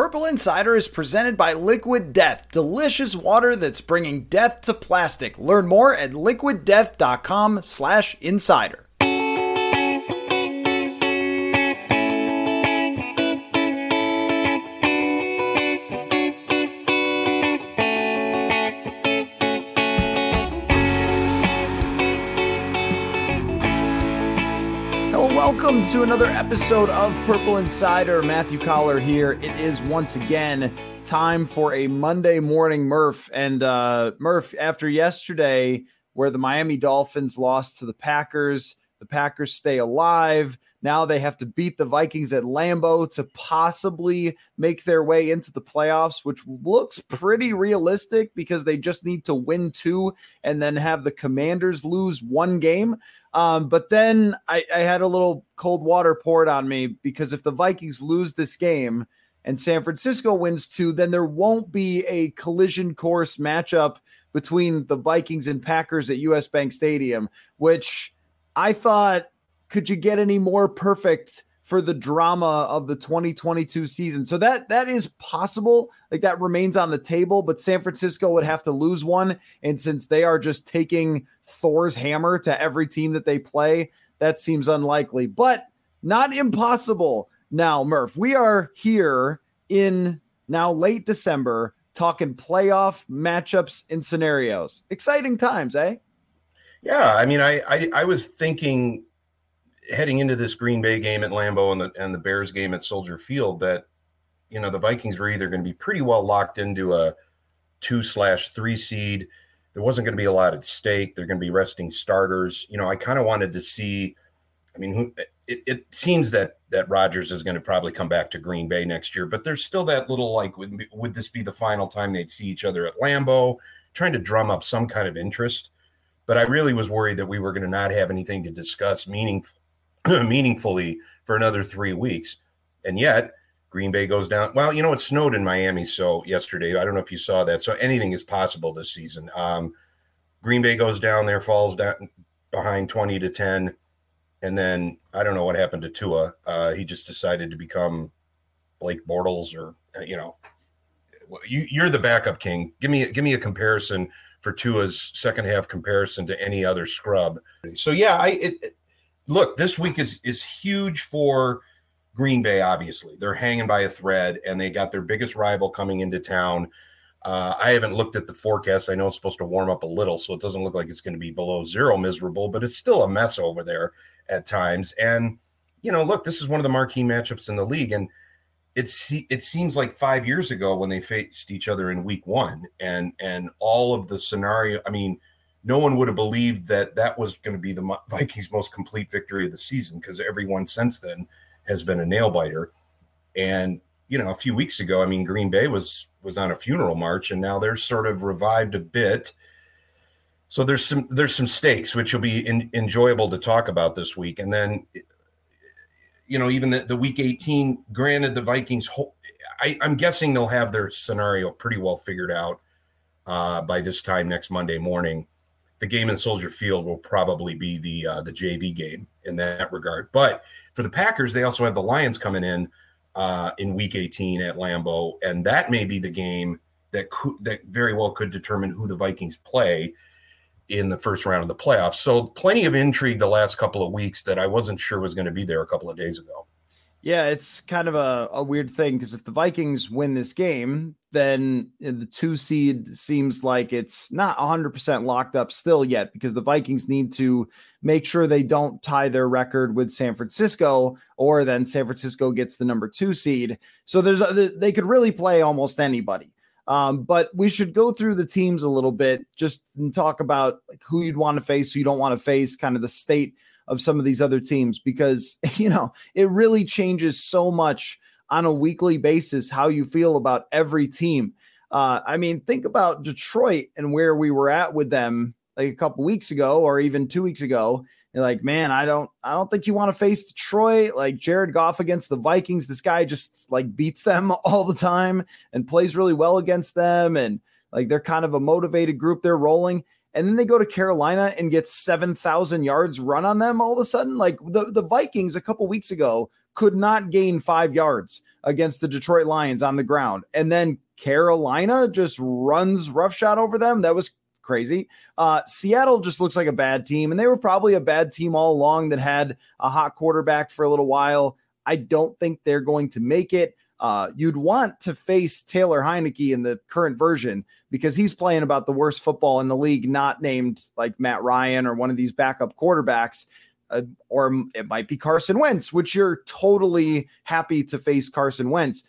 Purple Insider is presented by Liquid Death, delicious water that's bringing death to plastic. Learn more at liquiddeath.com/insider. to another episode of Purple Insider. Matthew Coller here. It is once again time for a Monday morning Murph. And uh, Murph, after yesterday, where the Miami Dolphins lost to the Packers, the Packers stay alive. Now they have to beat the Vikings at Lambeau to possibly make their way into the playoffs, which looks pretty realistic because they just need to win two and then have the Commanders lose one game. Um, but then I, I had a little cold water poured on me because if the Vikings lose this game and San Francisco wins two, then there won't be a collision course matchup between the Vikings and Packers at US Bank Stadium, which I thought could you get any more perfect for the drama of the 2022 season. So that that is possible. Like that remains on the table, but San Francisco would have to lose one and since they are just taking Thor's hammer to every team that they play, that seems unlikely, but not impossible. Now, Murph, we are here in now late December talking playoff matchups and scenarios. Exciting times, eh? Yeah, I mean, I, I, I was thinking heading into this Green Bay game at Lambeau and the and the Bears game at Soldier Field that you know the Vikings were either going to be pretty well locked into a two slash three seed. There wasn't going to be a lot at stake. They're going to be resting starters. You know, I kind of wanted to see. I mean, it, it seems that that Rodgers is going to probably come back to Green Bay next year, but there's still that little like, would, would this be the final time they'd see each other at Lambeau? Trying to drum up some kind of interest. But I really was worried that we were going to not have anything to discuss meaningful meaningfully for another three weeks. And yet, Green Bay goes down. Well, you know, it snowed in Miami so yesterday. I don't know if you saw that. So anything is possible this season. Um, Green Bay goes down there, falls down behind 20 to 10. And then I don't know what happened to Tua. Uh, he just decided to become Blake Bortles or, uh, you know, you, you're the backup king. Give me, give me a comparison for Tua's second half comparison to any other scrub. So yeah, I, it, look, this week is is huge for Green Bay. Obviously, they're hanging by a thread, and they got their biggest rival coming into town. Uh, I haven't looked at the forecast. I know it's supposed to warm up a little, so it doesn't look like it's going to be below zero miserable, but it's still a mess over there at times. And you know, look, this is one of the marquee matchups in the league, and it's it seems like five years ago when they faced each other in week one, and and all of the scenario. I mean, no one would have believed that that was going to be the Vikings' most complete victory of the season because everyone since then has been a nail biter. And you know, a few weeks ago, I mean, Green Bay was was on a funeral march, and now they're sort of revived a bit. So there's some there's some stakes which will be in, enjoyable to talk about this week, and then you know even the, the week 18. Granted, the Vikings, I, I'm guessing they'll have their scenario pretty well figured out uh, by this time next Monday morning the game in Soldier Field will probably be the uh, the JV game in that regard. But for the Packers, they also have the Lions coming in uh, in Week 18 at Lambeau, and that may be the game that could, that very well could determine who the Vikings play in the first round of the playoffs. So plenty of intrigue the last couple of weeks that I wasn't sure was going to be there a couple of days ago. Yeah, it's kind of a, a weird thing because if the Vikings win this game, then the two seed seems like it's not 100% locked up still yet because the Vikings need to make sure they don't tie their record with San Francisco, or then San Francisco gets the number two seed. So there's a, they could really play almost anybody. Um, but we should go through the teams a little bit just and talk about like who you'd want to face, who you don't want to face, kind of the state of some of these other teams because you know it really changes so much on a weekly basis how you feel about every team. Uh, I mean, think about Detroit and where we were at with them like a couple weeks ago or even two weeks ago. You're like, man, I don't, I don't think you want to face Detroit. Like Jared Goff against the Vikings, this guy just like beats them all the time and plays really well against them, and like they're kind of a motivated group. They're rolling and then they go to Carolina and get 7,000 yards run on them all of a sudden. Like the, the Vikings a couple weeks ago could not gain five yards against the Detroit Lions on the ground. And then Carolina just runs roughshod over them. That was crazy. Uh, Seattle just looks like a bad team, and they were probably a bad team all along that had a hot quarterback for a little while. I don't think they're going to make it. Uh, you'd want to face Taylor Heinicke in the current version because he's playing about the worst football in the league, not named like Matt Ryan or one of these backup quarterbacks. Uh, or it might be Carson Wentz, which you're totally happy to face Carson Wentz.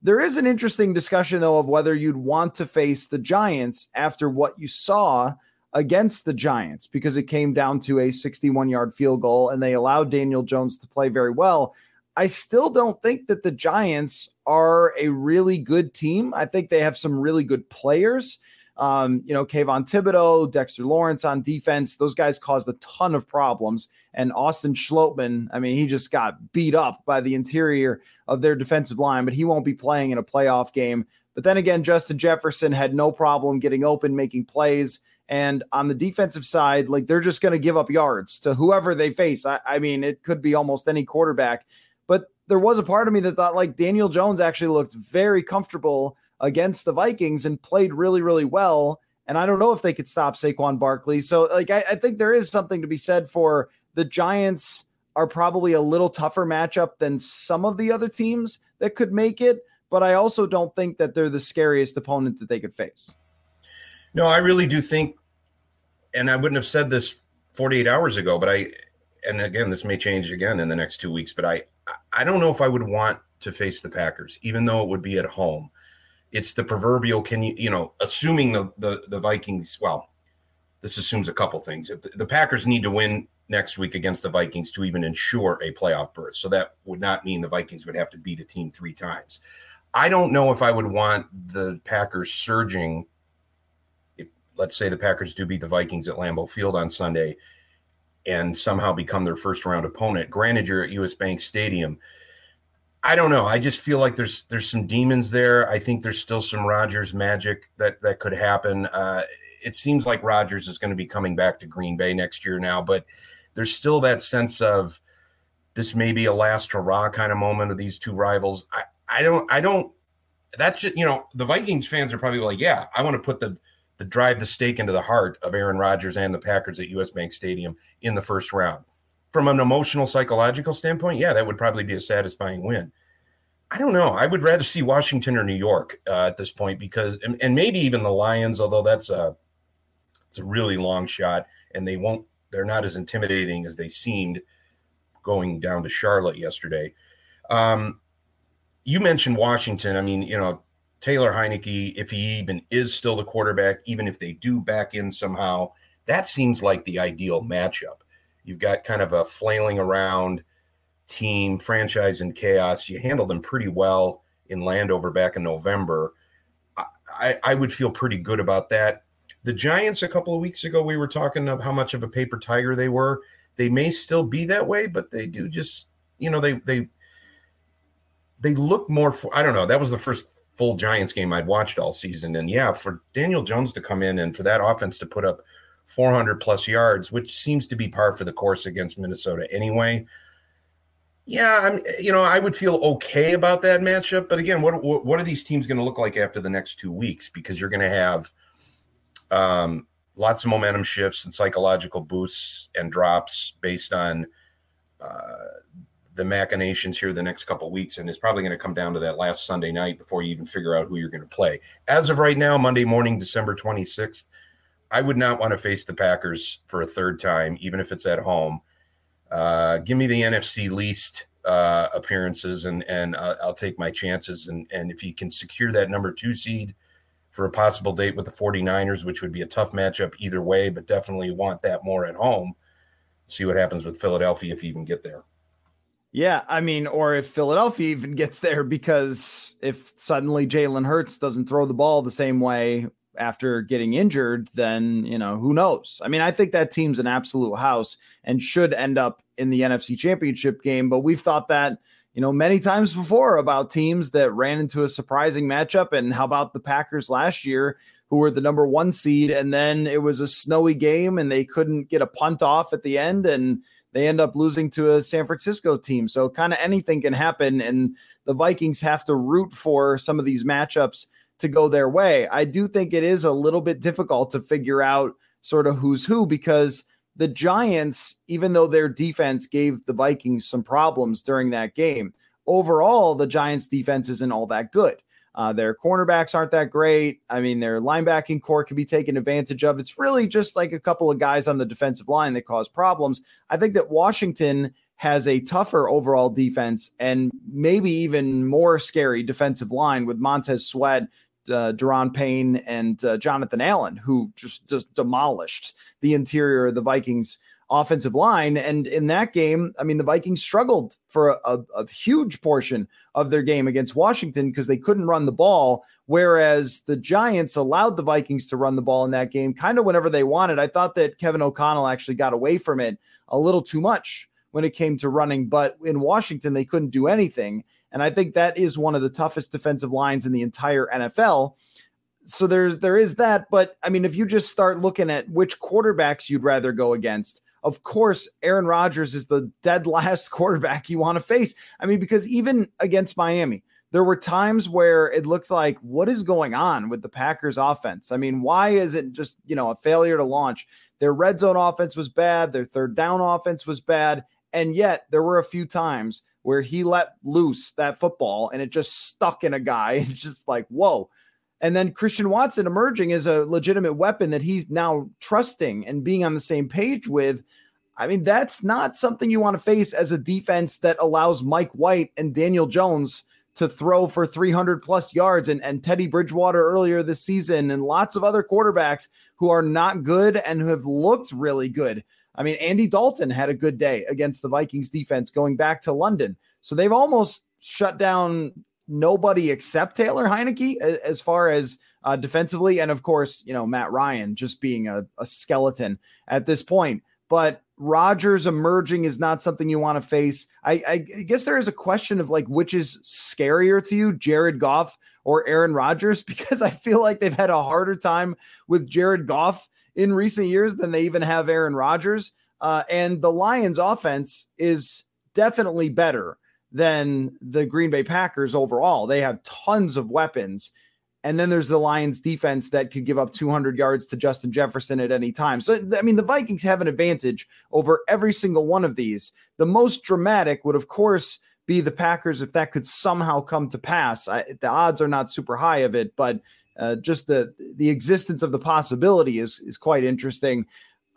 There is an interesting discussion, though, of whether you'd want to face the Giants after what you saw against the Giants, because it came down to a 61 yard field goal and they allowed Daniel Jones to play very well. I still don't think that the Giants are a really good team. I think they have some really good players. Um, you know, Kayvon Thibodeaux, Dexter Lawrence on defense, those guys caused a ton of problems. And Austin Schlottmann, I mean, he just got beat up by the interior of their defensive line, but he won't be playing in a playoff game. But then again, Justin Jefferson had no problem getting open, making plays. And on the defensive side, like they're just going to give up yards to whoever they face. I, I mean, it could be almost any quarterback. But there was a part of me that thought like Daniel Jones actually looked very comfortable against the Vikings and played really, really well. And I don't know if they could stop Saquon Barkley. So, like, I, I think there is something to be said for the Giants are probably a little tougher matchup than some of the other teams that could make it. But I also don't think that they're the scariest opponent that they could face. No, I really do think, and I wouldn't have said this 48 hours ago, but I, and again, this may change again in the next two weeks, but I, I don't know if I would want to face the Packers, even though it would be at home. It's the proverbial can you, you know, assuming the the, the Vikings, well, this assumes a couple things. If the, the Packers need to win next week against the Vikings to even ensure a playoff berth. So that would not mean the Vikings would have to beat a team three times. I don't know if I would want the Packers surging. If, let's say the Packers do beat the Vikings at Lambeau Field on Sunday and somehow become their first round opponent. Granted, you're at US Bank Stadium. I don't know. I just feel like there's there's some demons there. I think there's still some Rodgers magic that that could happen. Uh, it seems like Rodgers is going to be coming back to Green Bay next year now, but there's still that sense of this may be a last hurrah kind of moment of these two rivals. I, I don't I don't that's just you know the Vikings fans are probably like yeah I want to put the to drive the stake into the heart of Aaron Rodgers and the Packers at US Bank Stadium in the first round. From an emotional, psychological standpoint, yeah, that would probably be a satisfying win. I don't know. I would rather see Washington or New York uh, at this point because, and, and, maybe even the Lions, although that's a, it's a really long shot, and they won't. They're not as intimidating as they seemed going down to Charlotte yesterday. Um, you mentioned Washington. I mean, you know, Taylor Heinicke, if he even is still the quarterback, even if they do back in somehow, that seems like the ideal matchup. You've got kind of a flailing around team, franchise in chaos. You handled them pretty well in Landover back in November. I, I would feel pretty good about that. The Giants, a couple of weeks ago, we were talking of how much of a paper tiger they were. They may still be that way, but they do just, you know, they they they look more. For, I don't know. That was the first full Giants game I'd watched all season. And yeah, for Daniel Jones to come in and for that offense to put up 400 plus yards, which seems to be par for the course against Minnesota anyway. Yeah, I'm. You know, I would feel okay about that matchup. But again, what what are these teams going to look like after the next two weeks? Because you're going to have um, lots of momentum shifts and psychological boosts and drops based on uh, the machinations here the next couple weeks, and it's probably going to come down to that last Sunday night before you even figure out who you're going to play. As of right now, Monday morning, December 26th, I would not want to face the Packers for a third time, even if it's at home. Uh, give me the NFC least uh, appearances, and and uh, I'll take my chances. And and if you can secure that number two seed for a possible date with the 49ers, which would be a tough matchup either way, but definitely want that more at home. See what happens with Philadelphia if you even get there. Yeah, I mean, or if Philadelphia even gets there, because if suddenly Jalen Hurts doesn't throw the ball the same way after getting injured, then you know who knows. I mean, I think that team's an absolute house and should end up in the NFC Championship game. But we've thought that you know many times before about teams that ran into a surprising matchup. And how about the Packers last year? Who were the number one seed, and then it was a snowy game, and they couldn't get a punt off at the end, and they end up losing to a San Francisco team. So kind of anything can happen. And the Vikings have to root for some of these matchups to go their way. I do think it is a little bit difficult to figure out sort of who's who because the Giants, even though their defense gave the Vikings some problems during that game, overall, the Giants' defense isn't all that good. Uh, their cornerbacks aren't that great. I mean, their linebacking corps can be taken advantage of. It's really just like a couple of guys on the defensive line that cause problems. I think that Washington has a tougher overall defense and maybe even more scary defensive line with Montez Sweat uh, Daron Payne and uh, Jonathan Allen, who just just demolished the interior of the Vikings offensive line. And in that game, I mean, the Vikings struggled for a, a, a huge portion of their game against Washington because they couldn't run the ball. Whereas the Giants allowed the Vikings to run the ball in that game kind of whenever they wanted. I thought that Kevin O'Connell actually got away from it a little too much when it came to running, but in Washington, they couldn't do anything. And I think that is one of the toughest defensive lines in the entire NFL. So there's there is that, but I mean, if you just start looking at which quarterbacks you'd rather go against, of course, Aaron Rodgers is the dead last quarterback you want to face. I mean, because even against Miami, there were times where it looked like, what is going on with the Packers offense? I mean, why is it just, you know, a failure to launch? Their red zone offense was bad, their third down offense was bad. And yet there were a few times where he let loose that football and it just stuck in a guy. It's just like, whoa. And then Christian Watson emerging as a legitimate weapon that he's now trusting and being on the same page with. I mean, that's not something you want to face as a defense that allows Mike White and Daniel Jones to throw for 300 plus yards and, and Teddy Bridgewater earlier this season and lots of other quarterbacks who are not good and who have looked really good I mean, Andy Dalton had a good day against the Vikings defense going back to London. So they've almost shut down nobody except Taylor Heinicke as far as uh, defensively. And of course, you know, Matt Ryan just being a, a skeleton at this point. But Rodgers emerging is not something you want to face. I, I, guess there is a question of like which is scarier to you, Jared Goff or Aaron Rodgers, because I feel like they've had a harder time with Jared Goff in recent years than they even have Aaron Rodgers. Uh, and the Lions offense is definitely better than the Green Bay Packers overall. They have tons of weapons. And then there's the Lions defense that could give up 200 yards to Justin Jefferson at any time. So, I mean, the Vikings have an advantage over every single one of these. The most dramatic would, of course, be the Packers if that could somehow come to pass. I, the odds are not super high of it, but uh, just the the existence of the possibility is is quite interesting.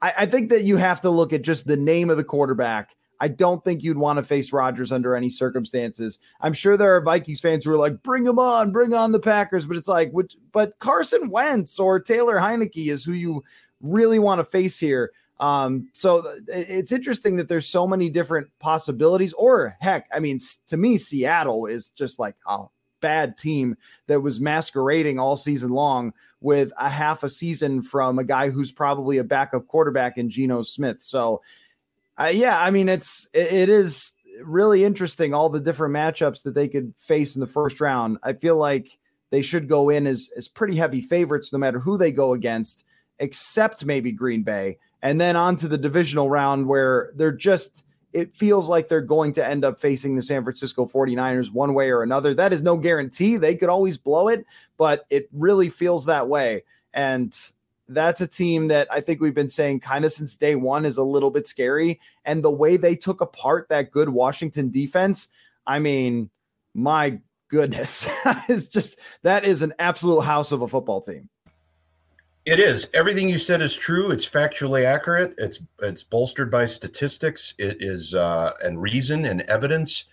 I, I think that you have to look at just the name of the quarterback. I don't think you'd want to face Rodgers under any circumstances. I'm sure there are Vikings fans who are like, "Bring him on, bring on the Packers," but it's like, which, but Carson Wentz or Taylor Heinicke is who you really want to face here. Um, so it's interesting that there's so many different possibilities. Or heck, I mean, to me, Seattle is just like a bad team that was masquerading all season long with a half a season from a guy who's probably a backup quarterback in Geno Smith. So, uh, yeah, I mean, it's it, it is really interesting all the different matchups that they could face in the first round. I feel like they should go in as as pretty heavy favorites no matter who they go against, except maybe Green Bay, and then on to the divisional round where they're just it feels like they're going to end up facing the San Francisco 49ers one way or another. That is no guarantee. They could always blow it, but it really feels that way. And that's a team that I think we've been saying kind of since day one is a little bit scary. And the way they took apart that good Washington defense, I mean, my goodness, it's just that is an absolute house of a football team. It is. Everything you said is true. It's factually accurate. It's it's bolstered by statistics. It is uh, and reason and evidence.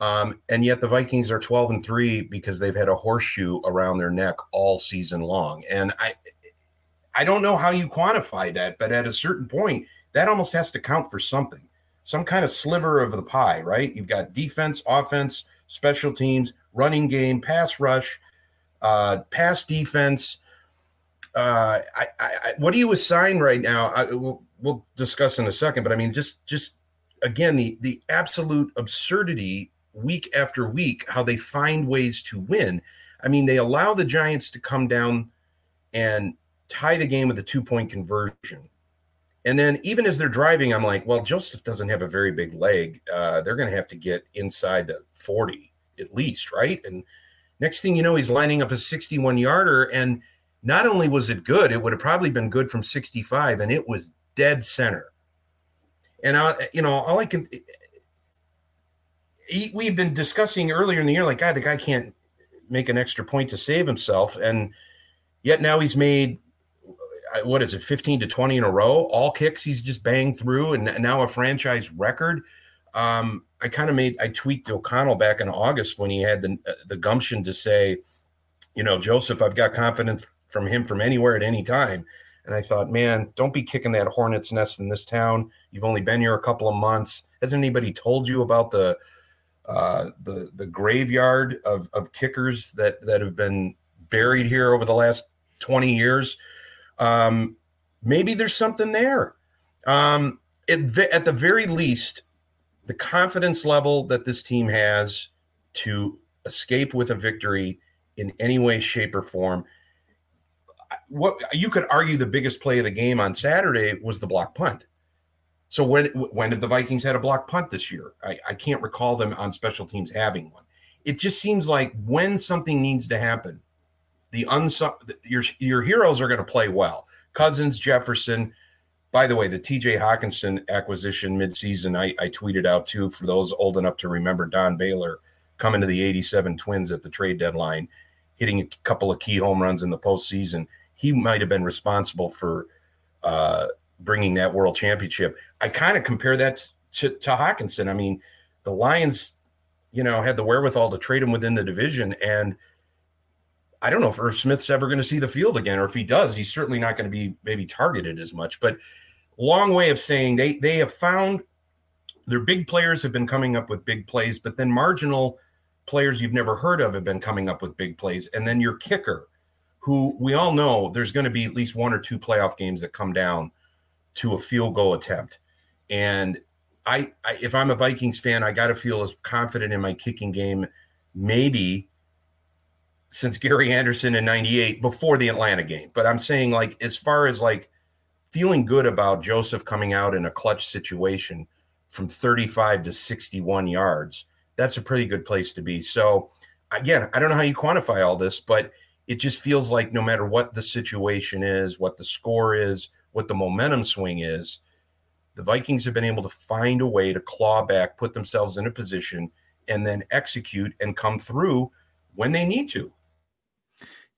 Um, and yet the Vikings are 12 and 3 because they've had a horseshoe around their neck all season long. And I I don't know how you quantify that, but at a certain point, that almost has to count for something. Some kind of sliver of the pie, right? You've got defense, offense, special teams, running game, pass rush, uh, pass defense uh, I, I, what do you assign right now? I, we'll, we'll discuss in a second, but I mean, just, just again, the the absolute absurdity week after week, how they find ways to win. I mean, they allow the Giants to come down and tie the game with a two point conversion. And then even as they're driving, I'm like, well, Joseph doesn't have a very big leg. Uh, they're going to have to get inside the 40 at least, right? And next thing you know, he's lining up a 61 yarder. And not only was it good, it would have probably been good from 65, and it was dead center. And I, you know, all I can, we've been discussing earlier in the year, like, God, the guy can't make an extra point to save himself. And yet now he's made what is it, 15 to 20 in a row? All kicks he's just banged through, and now a franchise record. Um, I kind of made I tweaked O'Connell back in August when he had the uh, the gumption to say, you know, Joseph, I've got confidence from him from anywhere at any time. And I thought, man, don't be kicking that hornet's nest in this town. You've only been here a couple of months. Has anybody told you about the uh, the the graveyard of of kickers that that have been buried here over the last 20 years? Um, maybe there's something there. Um, at the very least, the confidence level that this team has to escape with a victory in any way, shape, or form. What you could argue the biggest play of the game on Saturday was the block punt. So when when did the Vikings had a block punt this year? I, I can't recall them on special teams having one. It just seems like when something needs to happen, the unsung your your heroes are going to play well. Cousins, Jefferson. By the way, the TJ Hockenson acquisition midseason, I, I tweeted out too for those old enough to remember Don Baylor coming to the 87 Twins at the trade deadline, hitting a couple of key home runs in the postseason. He might have been responsible for uh, bringing that world championship. I kind of compare that to, to Hockenson. I mean, the Lions, you know, had the wherewithal to trade him within the division and – I don't know if Irv Smith's ever going to see the field again, or if he does, he's certainly not going to be maybe targeted as much. But long way of saying they they have found their big players have been coming up with big plays, but then marginal players you've never heard of have been coming up with big plays, and then your kicker, who we all know there's going to be at least one or two playoff games that come down to a field goal attempt, and I, I if I'm a Vikings fan, I got to feel as confident in my kicking game, maybe since Gary Anderson in 98 before the Atlanta game. But I'm saying, like, as far as like feeling good about Joseph coming out in a clutch situation from 35 to 61 yards, that's a pretty good place to be. So, again, I don't know how you quantify all this, but it just feels like no matter what the situation is, what the score is, what the momentum swing is, the Vikings have been able to find a way to claw back, put themselves in a position, and then execute and come through when they need to.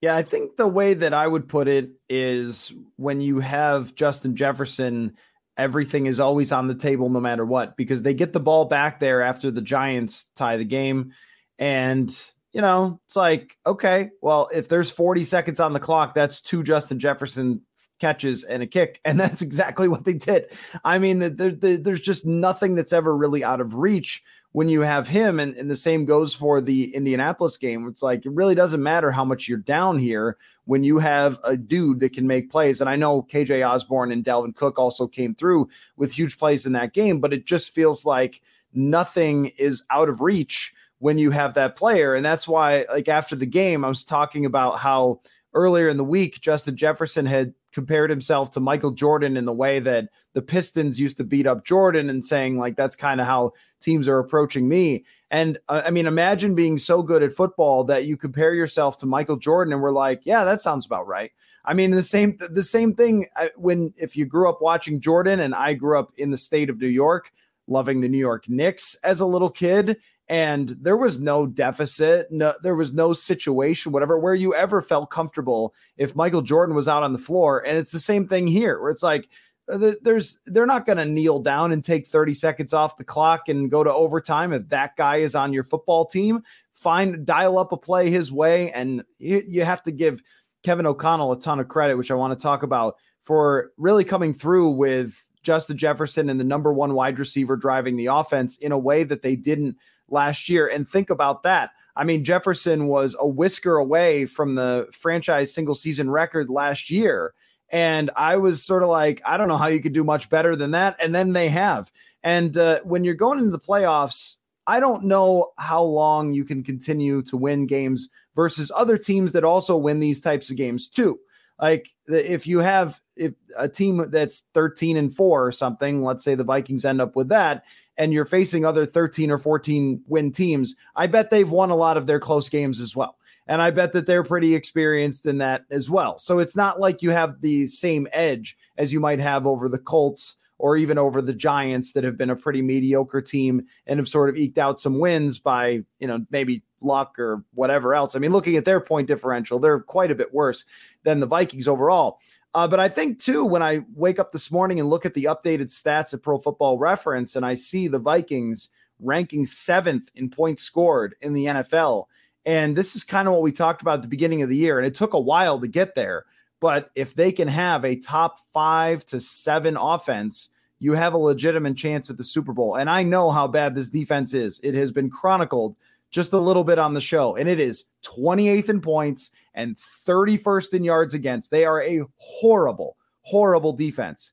Yeah, I think the way that I would put it is when you have Justin Jefferson, everything is always on the table no matter what, because they get the ball back there after the Giants tie the game. And, you know, it's like, okay, well, if there's 40 seconds on the clock, that's two Justin Jefferson catches and a kick. And that's exactly what they did. I mean, the, the, the, there's just nothing that's ever really out of reach when you have him, and, and the same goes for the Indianapolis game. It's like it really doesn't matter how much you're down here when you have a dude that can make plays. And I know KJ Osborne and Dalvin Cook also came through with huge plays in that game, but it just feels like nothing is out of reach when you have that player. And that's why, like after the game, I was talking about how earlier in the week, Justin Jefferson had compared himself to Michael Jordan in the way that the Pistons used to beat up Jordan and saying, like, that's kind of how teams are approaching me. And uh, I mean, imagine being so good at football that you compare yourself to Michael Jordan and we're like, yeah, that sounds about right. I mean, the same the same thing uh, when if you grew up watching Jordan and I grew up in the state of New York, loving the New York Knicks as a little kid, and there was no deficit no there was no situation whatever where you ever felt comfortable if michael jordan was out on the floor and it's the same thing here where it's like uh, there's they're not going to kneel down and take 30 seconds off the clock and go to overtime if that guy is on your football team. Find dial up a play his way and you, you have to give kevin o'connell a ton of credit which i want to talk about for really coming through with justin jefferson and the number one wide receiver driving the offense in a way that they didn't last year. And think about that. I mean, Jefferson was a whisker away from the franchise single season record last year. And I was sort of like, I don't know how you could do much better than that. And then they have. And uh, when you're going into the playoffs, I don't know how long you can continue to win games versus other teams that also win these types of games too. Like if you have if a team that's 13 and 4 or something, let's say the Vikings end up with that and you're facing other 13 or 14 win teams, I bet they've won a lot of their close games as well. And I bet that they're pretty experienced in that as well. So it's not like you have the same edge as you might have over the Colts or even over the Giants that have been a pretty mediocre team and have sort of eked out some wins by, you know, maybe luck or whatever else. I mean, looking at their point differential, they're quite a bit worse than the Vikings overall. Uh, but I think too, when I wake up this morning and look at the updated stats at Pro Football Reference and I see the Vikings ranking seventh in points scored in the NFL, and this is kind of what we talked about at the beginning of the year, and it took a while to get there. But if they can have a top five to seven offense, you have a legitimate chance at the Super Bowl. And I know how bad this defense is. It has been chronicled just a little bit on the show, and it is 28th in points and 31st in yards against. They are a horrible, horrible defense.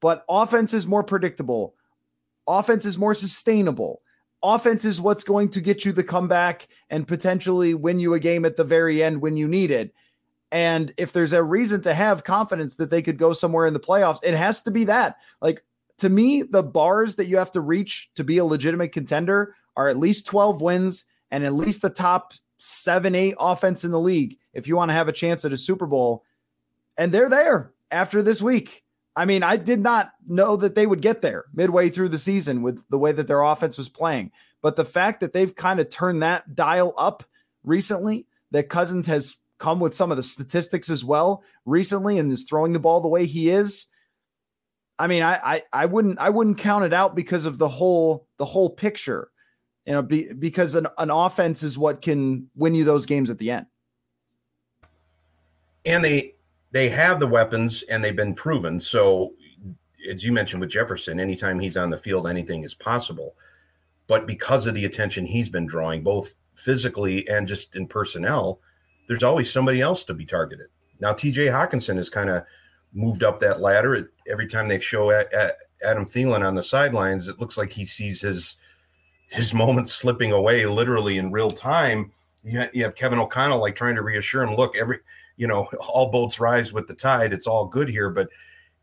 But offense is more predictable. Offense is more sustainable. Offense is what's going to get you the comeback and potentially win you a game at the very end when you need it. And if there's a reason to have confidence that they could go somewhere in the playoffs, it has to be that. Like to me, the bars that you have to reach to be a legitimate contender are at least 12 wins and at least the top seven, eight offense in the league if you want to have a chance at a Super Bowl. And they're there after this week. I mean, I did not know that they would get there midway through the season with the way that their offense was playing. But the fact that they've kind of turned that dial up recently, that Cousins has come with some of the statistics as well recently and is throwing the ball the way he is. I mean, I, I I wouldn't I wouldn't count it out because of the whole the whole picture you know, be, because an, an offense is what can win you those games at the end. And they they have the weapons and they've been proven. So as you mentioned with Jefferson, anytime he's on the field, anything is possible. But because of the attention he's been drawing, both physically and just in personnel, there's always somebody else to be targeted. Now, TJ Hockenson has kind of moved up that ladder. Every time they show Adam Thielen on the sidelines, it looks like he sees his – his moments slipping away literally in real time. You, you have Kevin O'Connell like trying to reassure him, look, every you know, all boats rise with the tide. It's all good here, but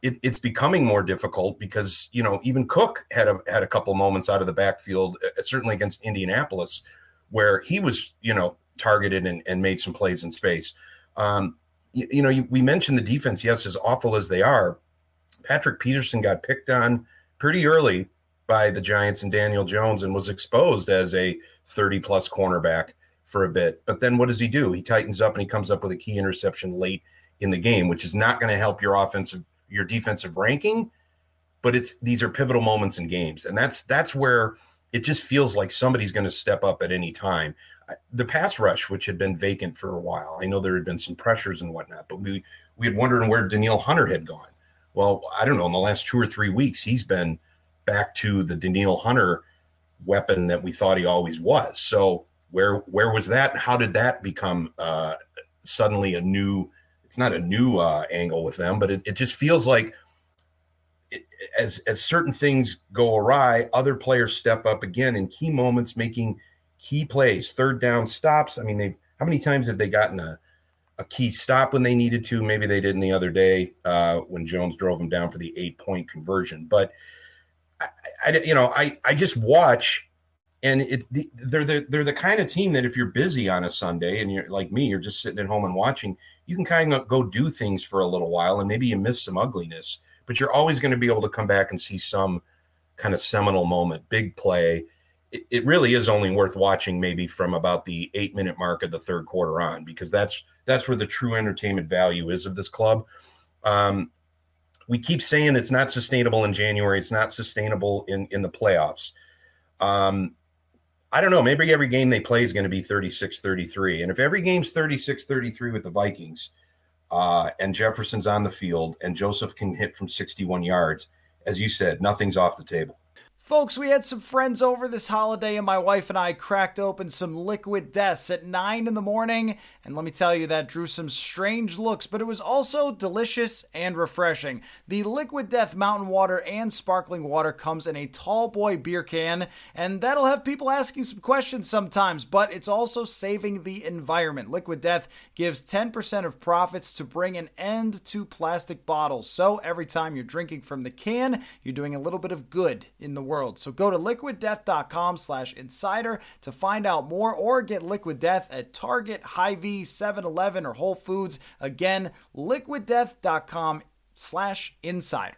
it, it's becoming more difficult because you know even Cook had a had a couple moments out of the backfield, uh, certainly against Indianapolis, where he was you know targeted and, and made some plays in space. Um, you, you know, you, we mentioned the defense. Yes, as awful as they are, Patrick Peterson got picked on pretty early by the Giants and Daniel Jones and was exposed as a 30 plus cornerback for a bit. But then what does he do? He tightens up and he comes up with a key interception late in the game, which is not going to help your offensive your defensive ranking, but it's these are pivotal moments in games. And that's that's where it just feels like somebody's going to step up at any time. The pass rush, which had been vacant for a while, I know there had been some pressures and whatnot, but we we had wondered where Danielle Hunter had gone. Well, I don't know. In the last two or three weeks, he's been back to the Danielle Hunter weapon that we thought he always was. So where where was that? How did that become uh, suddenly a new? It's not a new uh, angle with them, but it, it just feels like it, as as certain things go awry, other players step up again in key moments, making key plays, third down stops. I mean, they how many times have they gotten a a key stop when they needed to? Maybe they didn't the other day uh, when Jones drove them down for the eight point conversion, but I, I, you know, I, I just watch and it's the, they're the, they're the kind of team that if you're busy on a Sunday and you're like me, you're just sitting at home and watching, you can kind of go do things for a little while and maybe you miss some ugliness, but you're always going to be able to come back and see some kind of seminal moment, big play. It, really is only worth watching maybe from about the eight minute mark of the third quarter on, because that's, that's where the true entertainment value is of this club. Um, we keep saying it's not sustainable in January. It's not sustainable in in the playoffs. Um, I don't know. Maybe every game they play is going to be 36 33. And if every game's 36 33 with the Vikings uh, and Jefferson's on the field and Joseph can hit from 61 yards, as you said, nothing's off the table. Folks, we had some friends over this holiday, and my wife and I cracked open some liquid deaths at 9 in the morning. And let me tell you, that drew some strange looks, but it was also delicious and refreshing. The liquid death mountain water and sparkling water comes in a tall boy beer can, and that'll have people asking some questions sometimes, but it's also saving the environment. Liquid death gives 10% of profits to bring an end to plastic bottles. So every time you're drinking from the can, you're doing a little bit of good in the world world. So go to liquiddeath.com slash insider to find out more or get Liquid Death at Target, Hy-Vee, 7-Eleven, or Whole Foods. Again, liquiddeath.com slash insider.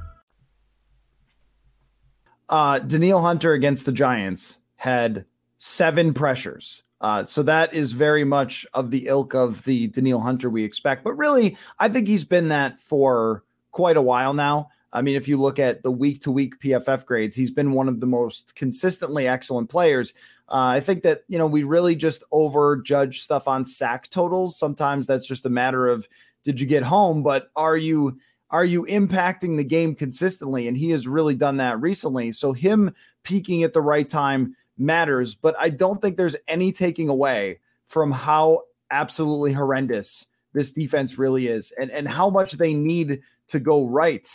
uh, Danielle Hunter against the Giants had seven pressures. Uh, so that is very much of the ilk of the Danielle Hunter we expect. But really, I think he's been that for quite a while now. I mean, if you look at the week to week PFF grades, he's been one of the most consistently excellent players. Uh, I think that, you know, we really just overjudge stuff on sack totals. Sometimes that's just a matter of did you get home, but are you are you impacting the game consistently? And he has really done that recently. So him peaking at the right time matters, but I don't think there's any taking away from how absolutely horrendous this defense really is and, and how much they need to go right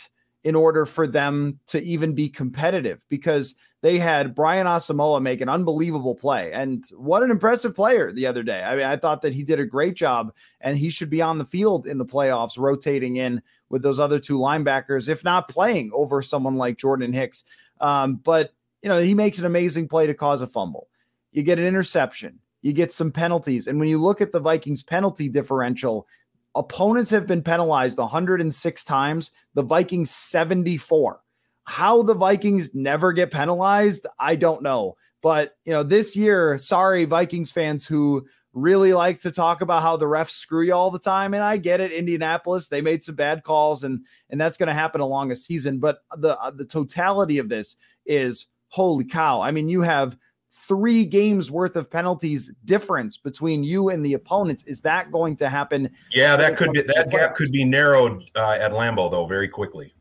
in order for them to even be competitive because they had Brian Asamoah make an unbelievable play. And what an impressive player the other day. I mean, I thought that he did a great job and he should be on the field in the playoffs, rotating in with those other two linebackers, if not playing over someone like Jordan Hicks. Um, but, you know, he makes an amazing play to cause a fumble. You get an interception, you get some penalties. And when you look at the Vikings penalty differential, opponents have been penalized 106 times, the Vikings 74. How the Vikings never get penalized, I don't know. But, you know, this year, sorry, Vikings fans who really like to talk about how the refs screw you all the time and I get it Indianapolis they made some bad calls and and that's going to happen along a season but the uh, the totality of this is holy cow I mean you have 3 games worth of penalties difference between you and the opponents. Is that going to happen? Yeah that could be that gap could be narrowed uh, at Lambeau though very quickly.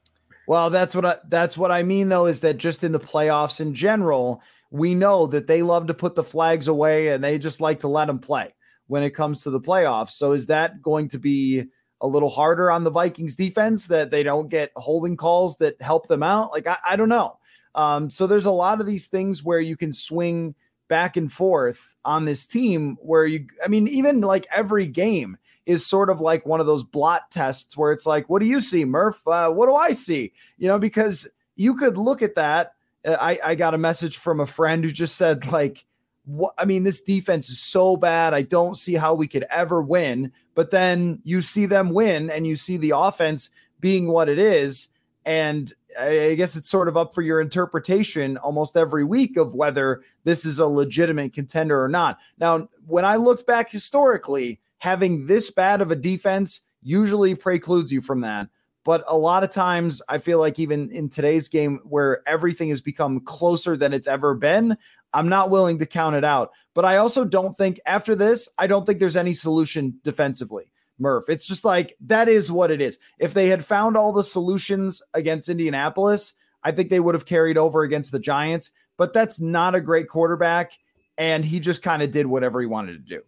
Well that's what I, that's what I mean though is that just in the playoffs in general we know that they love to put the flags away and they just like to let them play when it comes to the playoffs. So is that going to be a little harder on the Vikings defense that they don't get holding calls that help them out? Like, I, I don't know. Um, so there's a lot of these things where you can swing back and forth on this team where you, I mean, even like every game is sort of like one of those blot tests where it's like, what do you see, Murph? Uh, what do I see? You know, because you could look at that Uh, I, I got a message from a friend who just said, like, what I mean, this defense is so bad. I don't see how we could ever win. But then you see them win and you see the offense being what it is. And I guess it's sort of up for your interpretation almost every week of whether this is a legitimate contender or not. Now, when I looked back historically, having this bad of a defense usually precludes you from that. But a lot of times, I feel like even in today's game where everything has become closer than it's ever been, I'm not willing to count it out. But I also don't think after this, I don't think there's any solution defensively. Murph. It's just like that is what it is. If they had found all the solutions against Indianapolis, I think they would have carried over against the Giants. But that's not a great quarterback, and he just kind of did whatever he wanted to do.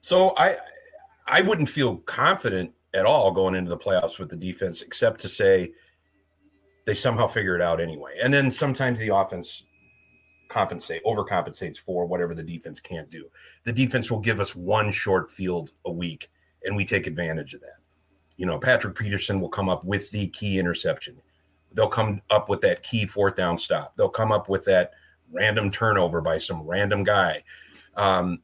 So I I wouldn't feel confident at all going into the playoffs with the defense, except to say they somehow figure it out anyway. And then sometimes the offense compensate overcompensates for whatever the defense can't do. The defense will give us one short field a week, and we take advantage of that. You know, Patrick Peterson will come up with the key interception. They'll come up with that key fourth down stop. They'll come up with that random turnover by some random guy. Um,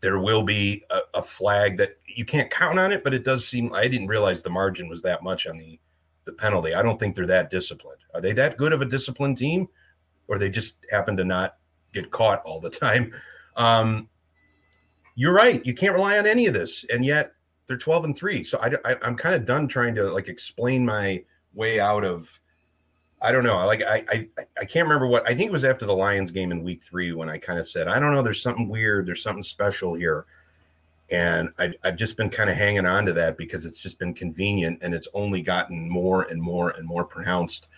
there will be a, a, flag that you can't count on it, but it does seem I didn't realize the margin was that much on the the penalty. I don't think they're that disciplined. Are they that good of a disciplined team, or they just happen to not get caught all the time? Um, you're right. You can't rely on any of this, and yet they're 12 and three. So I, I I'm kind of done trying to like explain my way out of. I don't know. I like I, I I can't remember what I think it was after the Lions game in week three when I kind of said, I don't know, there's something weird, there's something special here. And I, I've just been kind of hanging on to that because it's just been convenient and it's only gotten more and more and more pronounced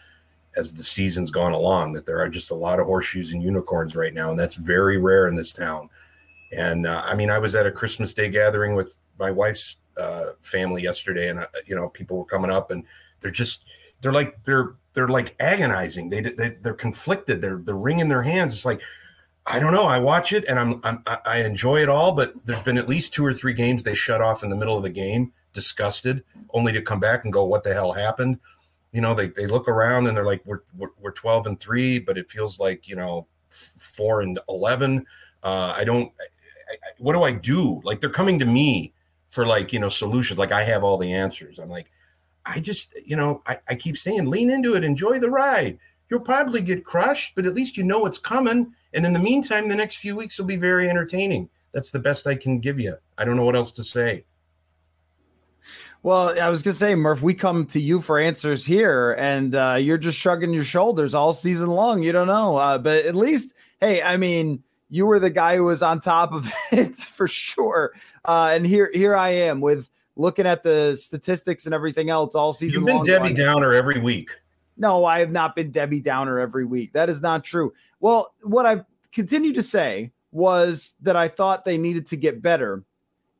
as the season's gone along that there are just a lot of horseshoes and unicorns right now. And that's very rare in this town. And uh, I mean, I was at a Christmas Day gathering with my wife's uh, family yesterday, and uh, you know, people were coming up, and they're just they're like they're they're like agonizing. They, they they're conflicted. They're they're wringing their hands. It's like I don't know. I watch it and I'm, I'm I enjoy it all, but there's been at least two or three games they shut off in the middle of the game, disgusted, only to come back and go, "What the hell happened?" You know, they they look around and they're like, "We're we're, we're 12 and three, but it feels like you know four and 11." Uh, I don't. I, I, what do I do? Like they're coming to me for like you know solutions. Like I have all the answers. I'm like, I just you know I, I keep saying lean into it, enjoy the ride. You'll probably get crushed, but at least you know it's coming and in the meantime, the next few weeks will be very entertaining. That's the best I can give you. I don't know what else to say. Well, I was gonna say, Murph, we come to you for answers here, and uh, you're just shrugging your shoulders all season long. You don't know, uh, but at least, hey, I mean, you were the guy who was on top of it for sure. Uh, and here, here I am with looking at the statistics and everything else all season. You've been long Debbie Downer every week. No, I have not been Debbie Downer every week. That is not true. Well, what I've continued to say was that I thought they needed to get better.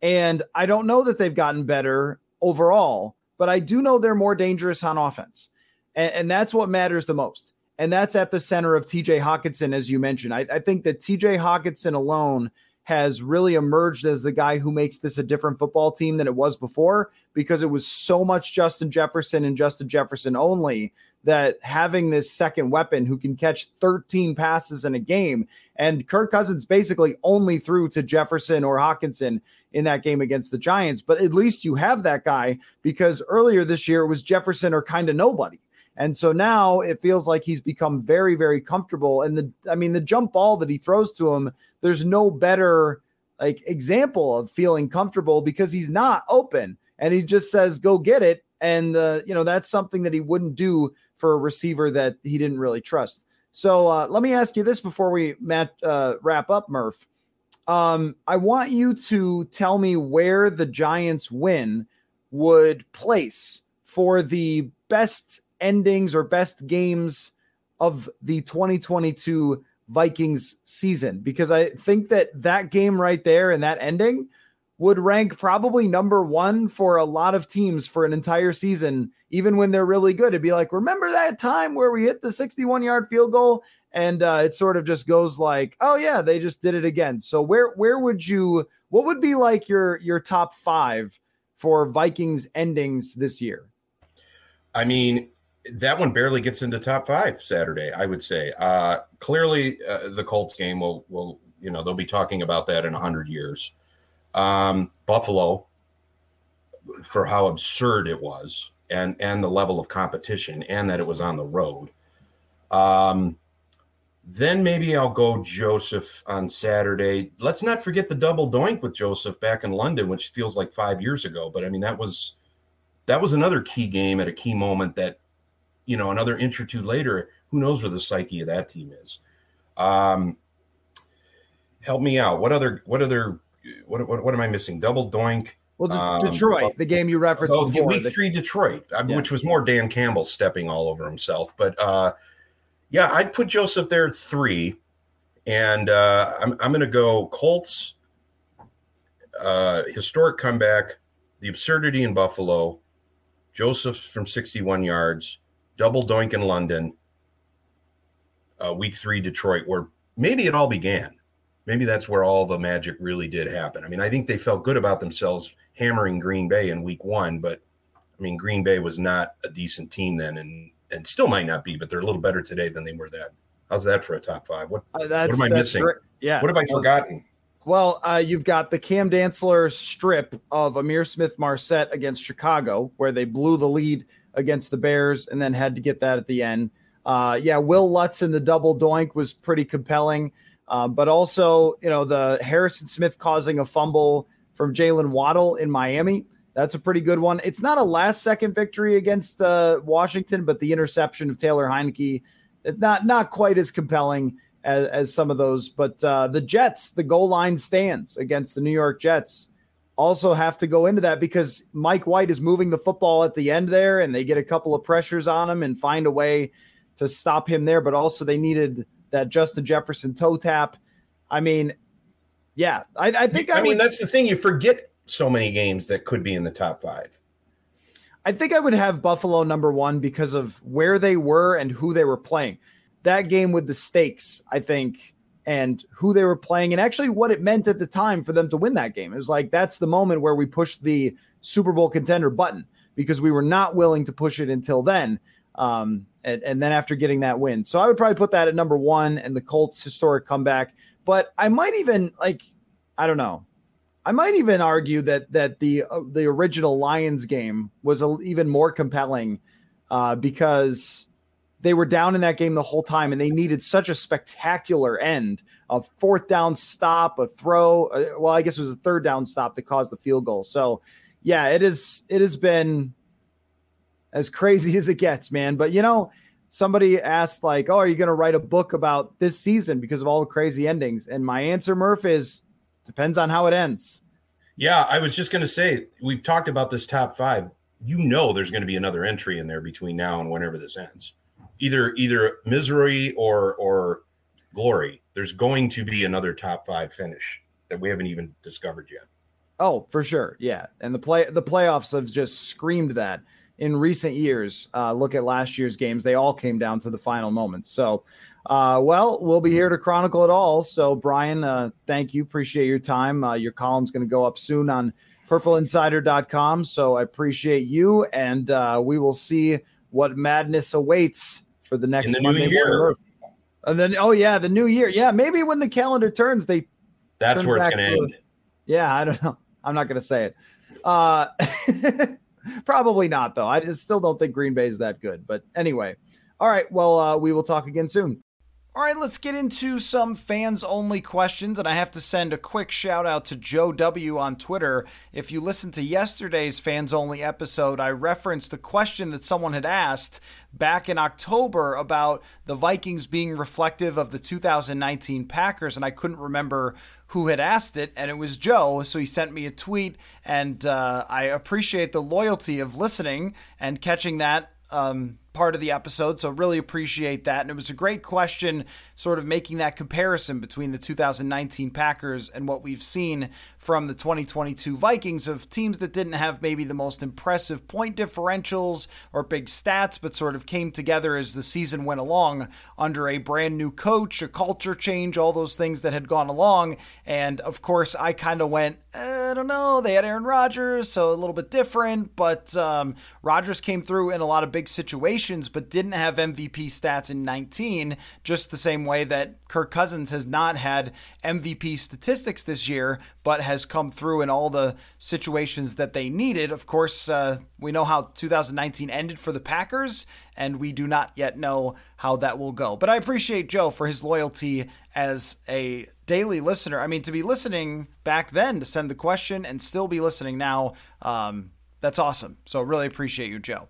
And I don't know that they've gotten better overall, but I do know they're more dangerous on offense. And, and that's what matters the most. And that's at the center of TJ Hockenson, as you mentioned. I, I think that TJ Hockenson alone has really emerged as the guy who makes this a different football team than it was before because it was so much Justin Jefferson and Justin Jefferson only that having this second weapon who can catch 13 passes in a game and Kirk Cousins basically only threw to Jefferson or Hockenson in that game against the Giants, but at least you have that guy because earlier this year it was Jefferson or kind of nobody. And so now it feels like he's become very, very comfortable. And the, I mean, the jump ball that he throws to him, there's no better like example of feeling comfortable because he's not open and he just says, go get it. And, uh, you know, that's something that he wouldn't do for a receiver that he didn't really trust. So uh, let me ask you this before we Matt, uh, wrap up, Murph. Um, I want you to tell me where the Giants win would place for the best endings or best games of the 2022 Vikings season because I think that that game right there and that ending would rank probably number one for a lot of teams for an entire season, even when they're really good. It'd be like, remember that time where we hit the 61 yard field goal? And uh, it sort of just goes like, oh yeah, they just did it again. So where where would you what would be like your your top five for Vikings endings this year? I mean, that one barely gets into top five Saturday. I would say. Uh, clearly, uh, the Colts game will will you know they'll be talking about that in hundred years. Um, Buffalo, for how absurd it was, and and the level of competition, and that it was on the road. Um, then maybe I'll go Joseph on Saturday. Let's not forget the double doink with Joseph back in London, which feels like five years ago. But I mean, that was that was another key game at a key moment that, you know, another inch or two later, who knows where the psyche of that team is. Um, help me out. What other what other what, what, what am I missing? Double doink. Well, De- um, Detroit, the game you referenced. Oh, before, week the, three Detroit, uh, yeah. which was more Dan Campbell stepping all over himself. But uh, yeah, I'd put Joseph there three, and uh, I'm I'm going to go Colts. Uh, historic comeback, the absurdity in Buffalo, Joseph from 61 yards, double doink in London, uh, week three Detroit, where maybe it all began maybe that's where all the magic really did happen. I mean, I think they felt good about themselves hammering Green Bay in week one, but I mean, Green Bay was not a decent team then and and still might not be, but they're a little better today than they were then. How's that for a top five? What, uh, what am I missing? Great. Yeah. What have I forgotten? Well, uh, you've got the Cam Dantzler strip of Ihmir Smith-Marsette against Chicago, where they blew the lead against the Bears and then had to get that at the end. Uh, yeah, Wil Lutz in the double doink was pretty compelling. Uh, but also, you know, the Harrison Smith causing a fumble from Jaylen Waddle in Miami. That's a pretty good one. It's not a last second victory against uh, Washington, but the interception of Taylor Heinicke, not not quite as compelling as, as some of those. But uh, the Jets, the goal line stands against the New York Jets, also have to go into that because Mike White is moving the football at the end there, and they get a couple of pressures on him and find a way to stop him there. But also they needed that Justin Jefferson toe tap. I mean, yeah, I, I think I, I mean would, that's the thing. You forget so many games that could be in the top five. I think I would have Buffalo number one because of where they were and who they were playing. That game with the stakes, I think, and who they were playing, and actually what it meant at the time for them to win that game. It was like that's the moment where we pushed the Super Bowl contender button because we were not willing to push it until then. Um, and, and then after getting that win, so I would probably put that at number one, and the Colts' historic comeback. But I might even like, I don't know. I might even argue that that the uh, the original Lions game was a, even more compelling uh, because they were down in that game the whole time and they needed such a spectacular end a fourth down stop, a throw. Uh, well, I guess it was a third down stop that caused the field goal. So, yeah, it is. It has been as crazy as it gets, man. But you know, somebody asked like, "Oh, are you going to write a book about this season because of all the crazy endings?" And my answer, Murph, is Depends on how it ends. Yeah, I was just going to say we've talked about this top five. You know, there's going to be another entry in there between now and whenever this ends. Either either misery or or glory. There's going to be another top five finish that we haven't even discovered yet. Oh, for sure, yeah. And the play the playoffs have just screamed that in recent years. Uh, look at last year's games; they all came down to the final moments. So uh, well, we'll be here to chronicle it all. So, Brian, uh, thank you. Appreciate your time. Uh, your column's going to go up soon on purpleinsider.com. So, I appreciate you, and uh, we will see what madness awaits for the next In the Monday new year. And then, oh yeah, the new year. Yeah, maybe when the calendar turns, they. That's turn where it's going to to end. Yeah, I don't know. I'm not going to say it. Uh, probably not, though. I just still don't think Green Bay is that good. But anyway, all right. Well, uh, we will talk again soon. All right, let's get into some fans only questions. And I have to send a quick shout out to Joe W. on Twitter. If you listened to yesterday's fans only episode, I referenced the question that someone had asked back in October about the Vikings being reflective of the 2019 Packers. And I couldn't remember who had asked it, and it was Joe. So he sent me a tweet, and uh, I appreciate the loyalty of listening and catching that. Um, part of the episode, so really appreciate that. And it was a great question, sort of making that comparison between the 2019 Packers and what we've seen from the 2022 Vikings of teams that didn't have maybe the most impressive point differentials or big stats, but sort of came together as the season went along under a brand new coach, a culture change, all those things that had gone along. And of course, I kind of went, I don't know, they had Aaron Rodgers, so a little bit different, but um, Rodgers came through in a lot of big situations, but didn't have MVP stats in 19, just the same way that Kirk Cousins has not had MVP statistics this year, but has come through in all the situations that they needed. Of course, uh, we know how 2019 ended for the Packers, and we do not yet know how that will go. But I appreciate Joe for his loyalty as a daily listener. I mean, to be listening back then to send the question and still be listening now, um, that's awesome. So I really appreciate you, Joe.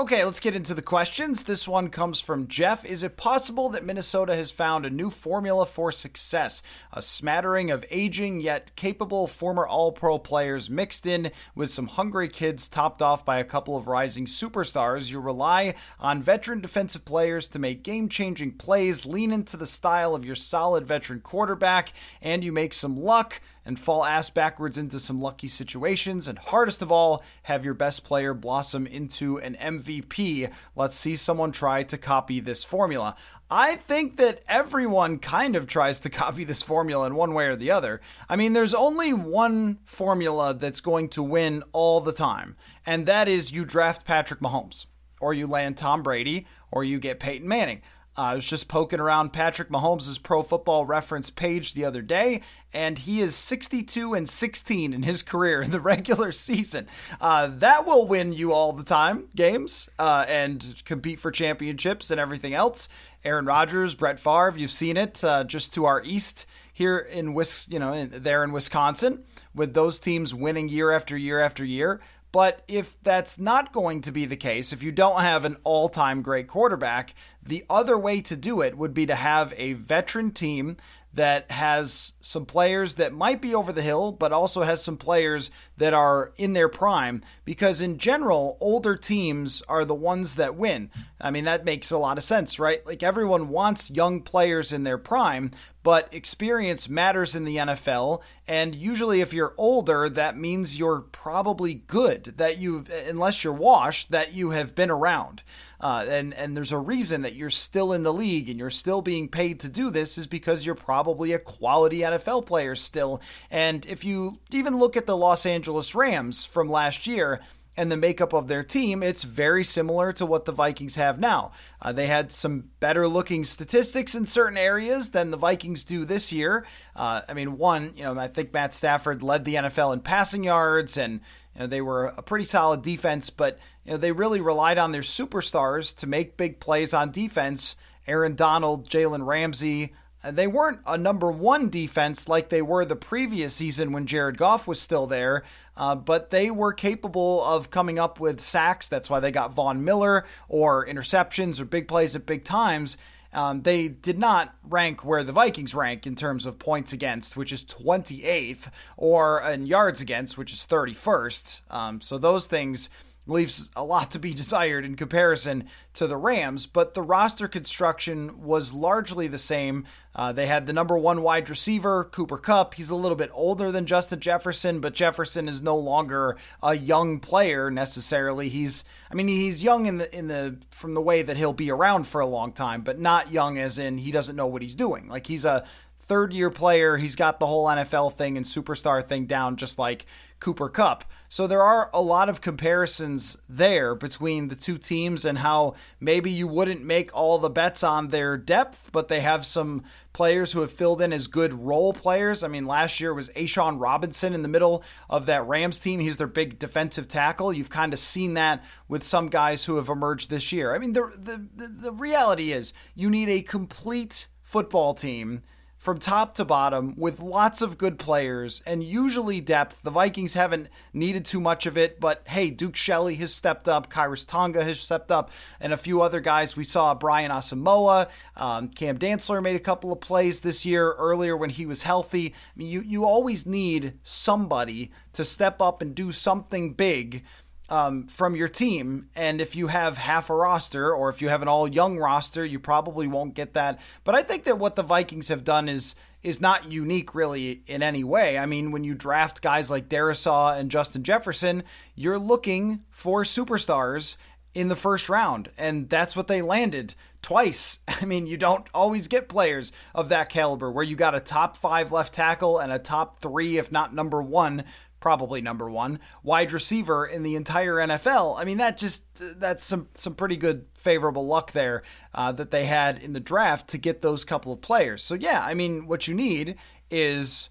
Okay, let's get into the questions. This one comes from Jeff. Is it possible that Minnesota has found a new formula for success? A smattering of aging yet capable former All Pro players mixed in with some hungry kids topped off by a couple of rising superstars. You rely on veteran defensive players to make game changing plays, lean into the style of your solid veteran quarterback, and you make some luck and fall ass backwards into some lucky situations. And hardest of all, have your best player blossom into an MVP. Let's see someone try to copy this formula. I think that everyone kind of tries to copy this formula in one way or the other. I mean, there's only one formula that's going to win all the time, and that is you draft Patrick Mahomes, or you land Tom Brady, or you get Peyton Manning. Uh, I was just poking around Patrick Mahomes' Pro Football Reference page the other day, and he is 62 and 16 in his career in the regular season. Uh, that will win you all the time games uh, and compete for championships and everything else. Aaron Rodgers, Brett Favre, you've seen it uh, just to our east here in Wis, you know, in, there in Wisconsin, with those teams winning year after year after year. But if that's not going to be the case, if you don't have an all time great quarterback, the other way to do it would be to have a veteran team that has some players that might be over the hill, but also has some players that are in their prime. Because in general, older teams are the ones that win. I mean, that makes a lot of sense, right? Like everyone wants young players in their prime, but experience matters in the NFL. And usually, if you're older, that means you're probably good, that you, unless you're washed, that you have been around. Uh, and and there's a reason that you're still in the league and you're still being paid to do this is because you're probably a quality NFL player still. And if you even look at the Los Angeles Rams from last year and the makeup of their team, it's very similar to what the Vikings have now. Uh, they had some better looking statistics in certain areas than the Vikings do this year. Uh, I mean, one, you know, I think Matt Stafford led the NFL in passing yards and you know, they were a pretty solid defense, but you know, they really relied on their superstars to make big plays on defense. Aaron Donald, Jalen Ramsey, they weren't a number one defense like they were the previous season when Jared Goff was still there, uh, but they were capable of coming up with sacks. That's why they got Von Miller or interceptions or big plays at big times. Um, they did not rank where the Vikings rank in terms of points against, which is 28th, or in yards against, which is 31st. Um, so those things leaves a lot to be desired in comparison to the Rams, but the roster construction was largely the same. Uh, they had the number one wide receiver, Cooper Kupp. He's a little bit older than Justin Jefferson, but Jefferson is no longer a young player necessarily. He's, I mean, he's young in the in the from the way that he'll be around for a long time, but not young as in he doesn't know what he's doing. Like he's a third year player. He's got the whole NFL thing and superstar thing down, just like Cooper Kupp. So there are a lot of comparisons there between the two teams and how maybe you wouldn't make all the bets on their depth, but they have some players who have filled in as good role players. I mean, last year was A'Shawn Robinson in the middle of that Rams team. He's their big defensive tackle. You've kind of seen that with some guys who have emerged this year. I mean, the the the, the reality is you need a complete football team from top to bottom with lots of good players and usually depth. The Vikings haven't needed too much of it, but hey, Duke Shelley has stepped up, Khyiris Tonga has stepped up, and a few other guys. We saw Brian Asamoah, um, Cam Dantzler made a couple of plays this year earlier when he was healthy. I mean, you, you always need somebody to step up and do something big um, from your team. And if you have half a roster or if you have an all young roster, you probably won't get that. But I think that what the Vikings have done is is not unique really in any way. I mean, when you draft guys like Darrisaw and Justin Jefferson, you're looking for superstars in the first round, and that's what they landed twice. I mean, you don't always get players of that caliber where you got a top five left tackle and a top three, if not number one, probably number one wide receiver in the entire NFL. I mean, that just that's some some pretty good favorable luck there uh, that they had in the draft to get those couple of players. So yeah, I mean, what you need is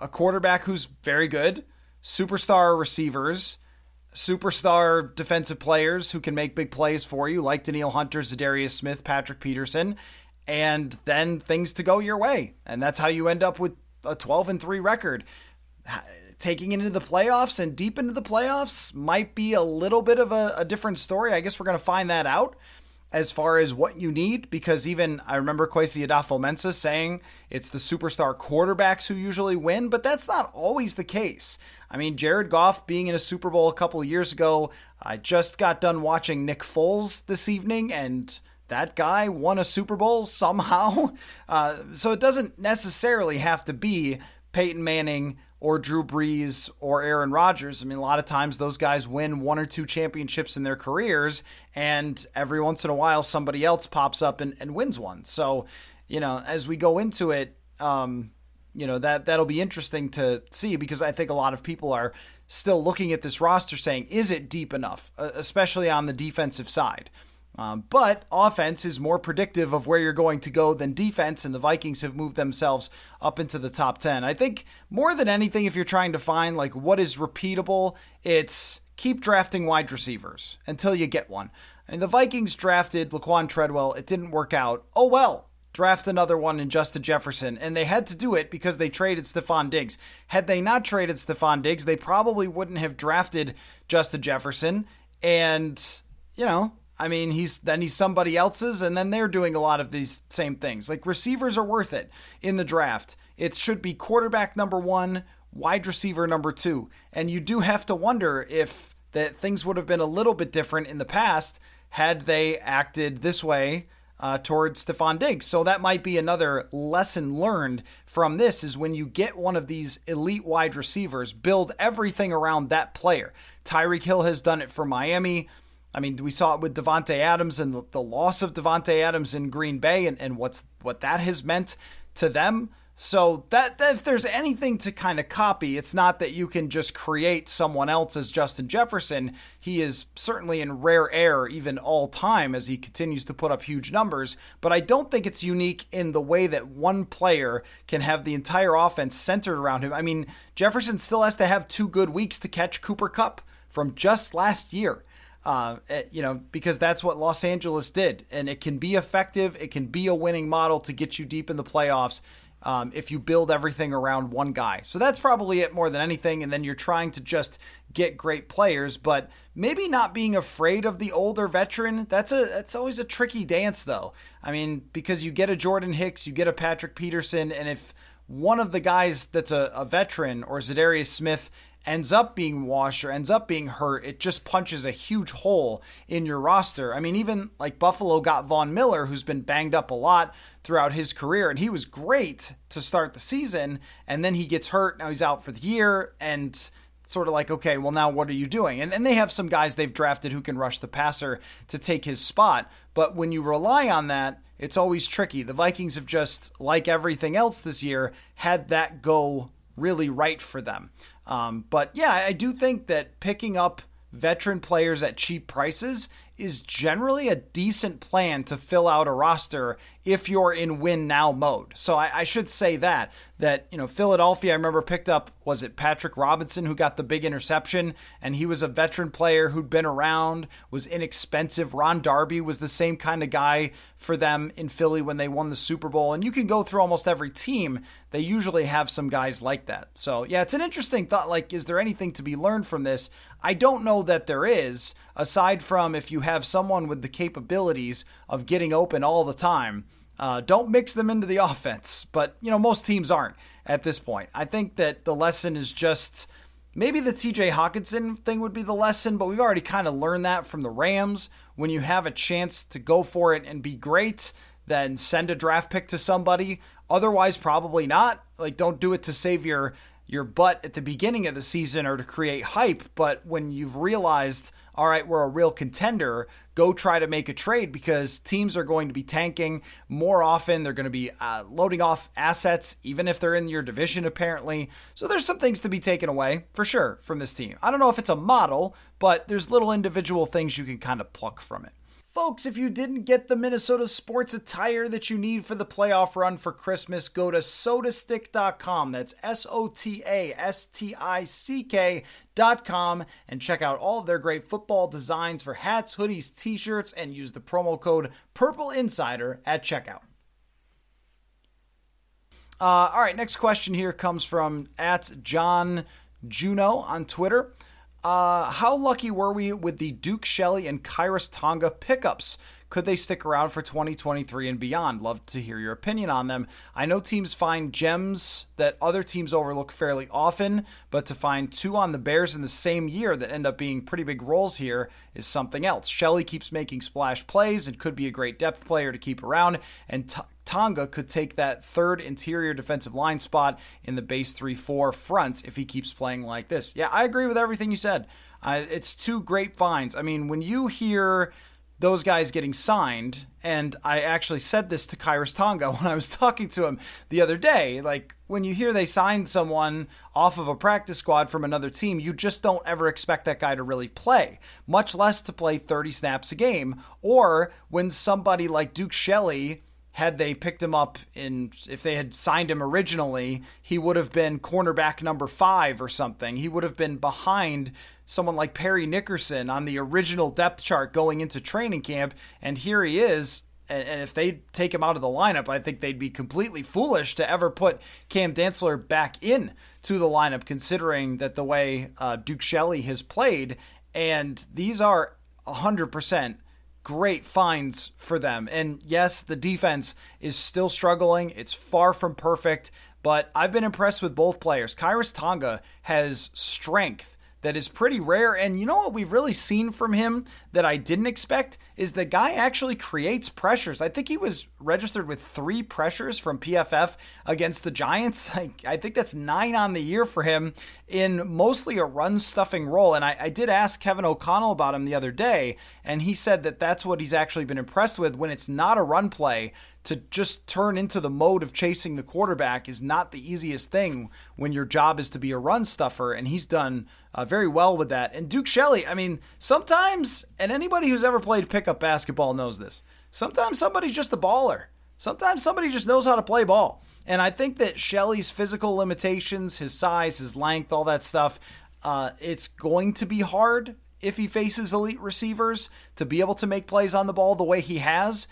a quarterback who's very good, superstar receivers. Superstar defensive players who can make big plays for you, like Danielle Hunter, Za'Darius Smith, Patrick Peterson, and then things to go your way. And that's how you end up with a 12 and 3 record taking it into the playoffs and deep into the playoffs might be a little bit of a, a different story. I guess we're going to find that out as far as what you need because even I remember Kwesi Adofo-Mensah saying it's the superstar quarterbacks who usually win, but that's not always the case. I mean, Jared Goff being in a Super Bowl a couple years ago, I just got done watching Nick Foles this evening and that guy won a Super Bowl somehow. Uh, so it doesn't necessarily have to be Peyton Manning or Drew Brees or Aaron Rodgers. I mean, a lot of times those guys win one or two championships in their careers, and every once in a while somebody else pops up and, and wins one. So, you know, as we go into it, um, you know that that'll be interesting to see because I think a lot of people are still looking at this roster saying, is it deep enough, uh, especially on the defensive side? Um, but offense is more predictive of where you're going to go than defense, and the Vikings have moved themselves up into the top 10. I think more than anything, if you're trying to find like what is repeatable, it's keep drafting wide receivers until you get one. And the Vikings drafted Laquan Treadwell. It didn't work out. Oh well. Draft another one in Justin Jefferson. And they had to do it because they traded Stefon Diggs. Had they not traded Stefon Diggs, they probably wouldn't have drafted Justin Jefferson. And, you know, I mean, he's then he's somebody else's, and then they're doing a lot of these same things. Like receivers are worth it in the draft. It should be quarterback number one, wide receiver number two, and you do have to wonder if that things would have been a little bit different in the past had they acted this way uh, towards Stefon Diggs. So that might be another lesson learned from this is when you get one of these elite wide receivers, build everything around that player. Tyreek Hill has done it for Miami. I mean, we saw it with Davante Adams and the, the loss of Davante Adams in Green Bay and, and what's what that has meant to them. So that, that if there's anything to kind of copy, it's not that you can just create someone else as Justin Jefferson. He is certainly in rare air even all time as he continues to put up huge numbers, but I don't think it's unique in the way that one player can have the entire offense centered around him. I mean, Jefferson still has to have two good weeks to catch Cooper Kupp from just last year uh, eh, you know, because that's what Los Angeles did. And it can be effective, it can be a winning model to get you deep in the playoffs. Um, if you build everything around one guy. So that's probably it more than anything. And then you're trying to just get great players, but maybe not being afraid of the older veteran. That's a that's always a tricky dance though. I mean, because you get a Jordan Hicks, you get a Patrick Peterson, and if one of the guys that's a, a veteran or Za'Darius Smith ends up being washed or ends up being hurt, it just punches a huge hole in your roster. I mean, even like Buffalo got Von Miller, who's been banged up a lot throughout his career, and he was great to start the season, and then he gets hurt. Now he's out for the year, and sort of like, okay, well, now what are you doing? And, and they have some guys they've drafted who can rush the passer to take his spot. But when you rely on that, it's always tricky. The Vikings have just, like everything else this year, had that go really right for them. Um, but yeah, I do think that picking up veteran players at cheap prices is generally a decent plan to fill out a roster if you're in win now mode. So I, I, should say that that you know Philadelphia. I remember picked up was it Patrick Robinson who got the big interception, and he was a veteran player who'd been around, was inexpensive. Ron Darby was the same kind of guy for them in Philly when they won the Super Bowl. And you can go through almost every team; they usually have some guys like that. So yeah, it's an interesting thought. Like, is there anything to be learned from this? I don't know that there is, aside from if you have someone with the capabilities of getting open all the time uh, don't mix them into the offense, but you know most teams aren't at this point. I think that the lesson is just maybe the TJ Hockenson thing would be the lesson, but we've already kind of learned that from the Rams. When you have a chance to go for it and be great, then send a draft pick to somebody. Otherwise, probably not. Like, don't do it to save your your butt at the beginning of the season or to create hype. But when you've realized all right, we're a real contender, go try to make a trade because teams are going to be tanking more often. They're going to be uh, loading off assets, even if they're in your division, apparently. So there's some things to be taken away for sure from this team. I don't know if it's a model, but there's little individual things you can kind of pluck from it. Folks, if you didn't get the Minnesota sports attire that you need for the playoff run for Christmas, go to sotastick.com. That's S O T A S T I C K.com and check out all of their great football designs for hats, hoodies, t shirts, and use the promo code Purple Insider at checkout. Uh, all right, next question here comes from at John Juno on Twitter. Uh, how lucky were we with the Duke Shelley and Khyiris Tonga pickups? Could they stick around for 2023 and beyond? Love to hear your opinion on them. I know teams find gems that other teams overlook fairly often, but to find two on the Bears in the same year that end up being pretty big roles here is something else. Shelley keeps making splash plays and could be a great depth player to keep around, and T- Tonga could take that third interior defensive line spot in the base 3 4 front if he keeps playing like this. Yeah, I agree with everything you said. Uh, it's two great finds. I mean, when you hear those guys getting signed. And I actually said this to Khyiris Tonga when I was talking to him the other day. Like, when you hear they signed someone off of a practice squad from another team, you just don't ever expect that guy to really play, much less to play 30 snaps a game. Or when somebody like Duke Shelley had they picked him up in if they had signed him originally, he would have been cornerback number five or something. He would have been behind someone like Parry Nickerson on the original depth chart going into training camp, and here he is. And, if they take him out of the lineup, I think they'd be completely foolish to ever put Cam Dantzler back in to the lineup, considering that the way uh, Duke Shelley has played. And these are 100% great finds for them. And yes, the defense is still struggling. It's far from perfect, but I've been impressed with both players. Khyiris Tonga has strength that is pretty rare. And you know what we've really seen from him that I didn't expect is the guy actually creates pressures. I think he was registered with three pressures from PFF against the Giants. I, I think that's nine on the year for him in mostly a run stuffing role. And I, I did ask Kevin O'Connell about him the other day, and he said that that's what he's actually been impressed with when it's not a run play to just turn into the mode of chasing the quarterback is not the easiest thing when your job is to be a run stuffer, and he's done uh, very well with that. And Duke Shelley, I mean, sometimes, and anybody who's ever played pickup basketball knows this, sometimes somebody's just a baller. Sometimes somebody just knows how to play ball. And I think that Shelley's physical limitations, his size, his length, all that stuff, uh, it's going to be hard if he faces elite receivers to be able to make plays on the ball the way he has.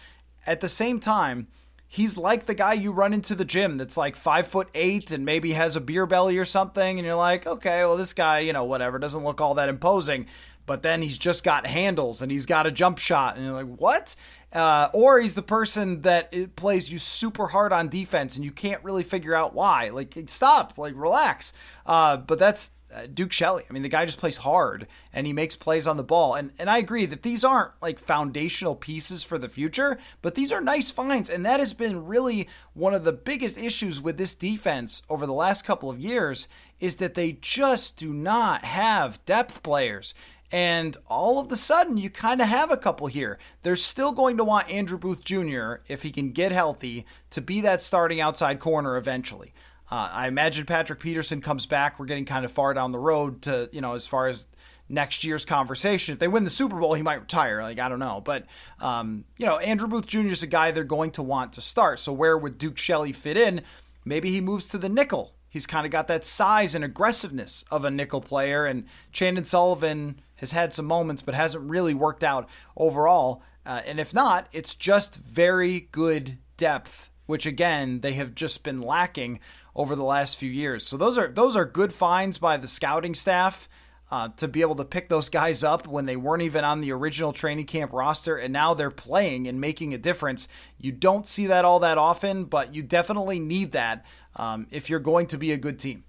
At the same time, he's like the guy you run into the gym that's like five foot eight and maybe has a beer belly or something, and you're like, okay, well, this guy, you know, whatever, doesn't look all that imposing. But then he's just got handles and he's got a jump shot, and you're like, what? Uh, or he's the person that plays you super hard on defense and you can't really figure out why. Like, stop, like, relax. Uh, but that's uh, Duke Shelley. I mean, the guy just plays hard and he makes plays on the ball. And and I agree that these aren't like foundational pieces for the future, but these are nice finds. And that has been really one of the biggest issues with this defense over the last couple of years is that they just do not have depth players. And all of a sudden, you kind of have a couple here. They're still going to want Andrew Booth Jr., if he can get healthy, to be that starting outside corner eventually. Uh, I imagine Patrick Peterson comes back. We're getting kind of far down the road to, you know, as far as next year's conversation. If they win the Super Bowl, he might retire. Like, I don't know. But, um, you know, Andrew Booth Jr. is a guy they're going to want to start. So where would Duke Shelley fit in? Maybe he moves to the nickel. He's kind of got that size and aggressiveness of a nickel player. And Chandon Sullivan has had some moments, but hasn't really worked out overall. Uh, and if not, it's just very good depth, which again, they have just been lacking over the last few years. So those are those are good finds by the scouting staff uh, to be able to pick those guys up when they weren't even on the original training camp roster, and now they're playing and making a difference. You don't see that all that often, but you definitely need that um, if you're going to be a good team.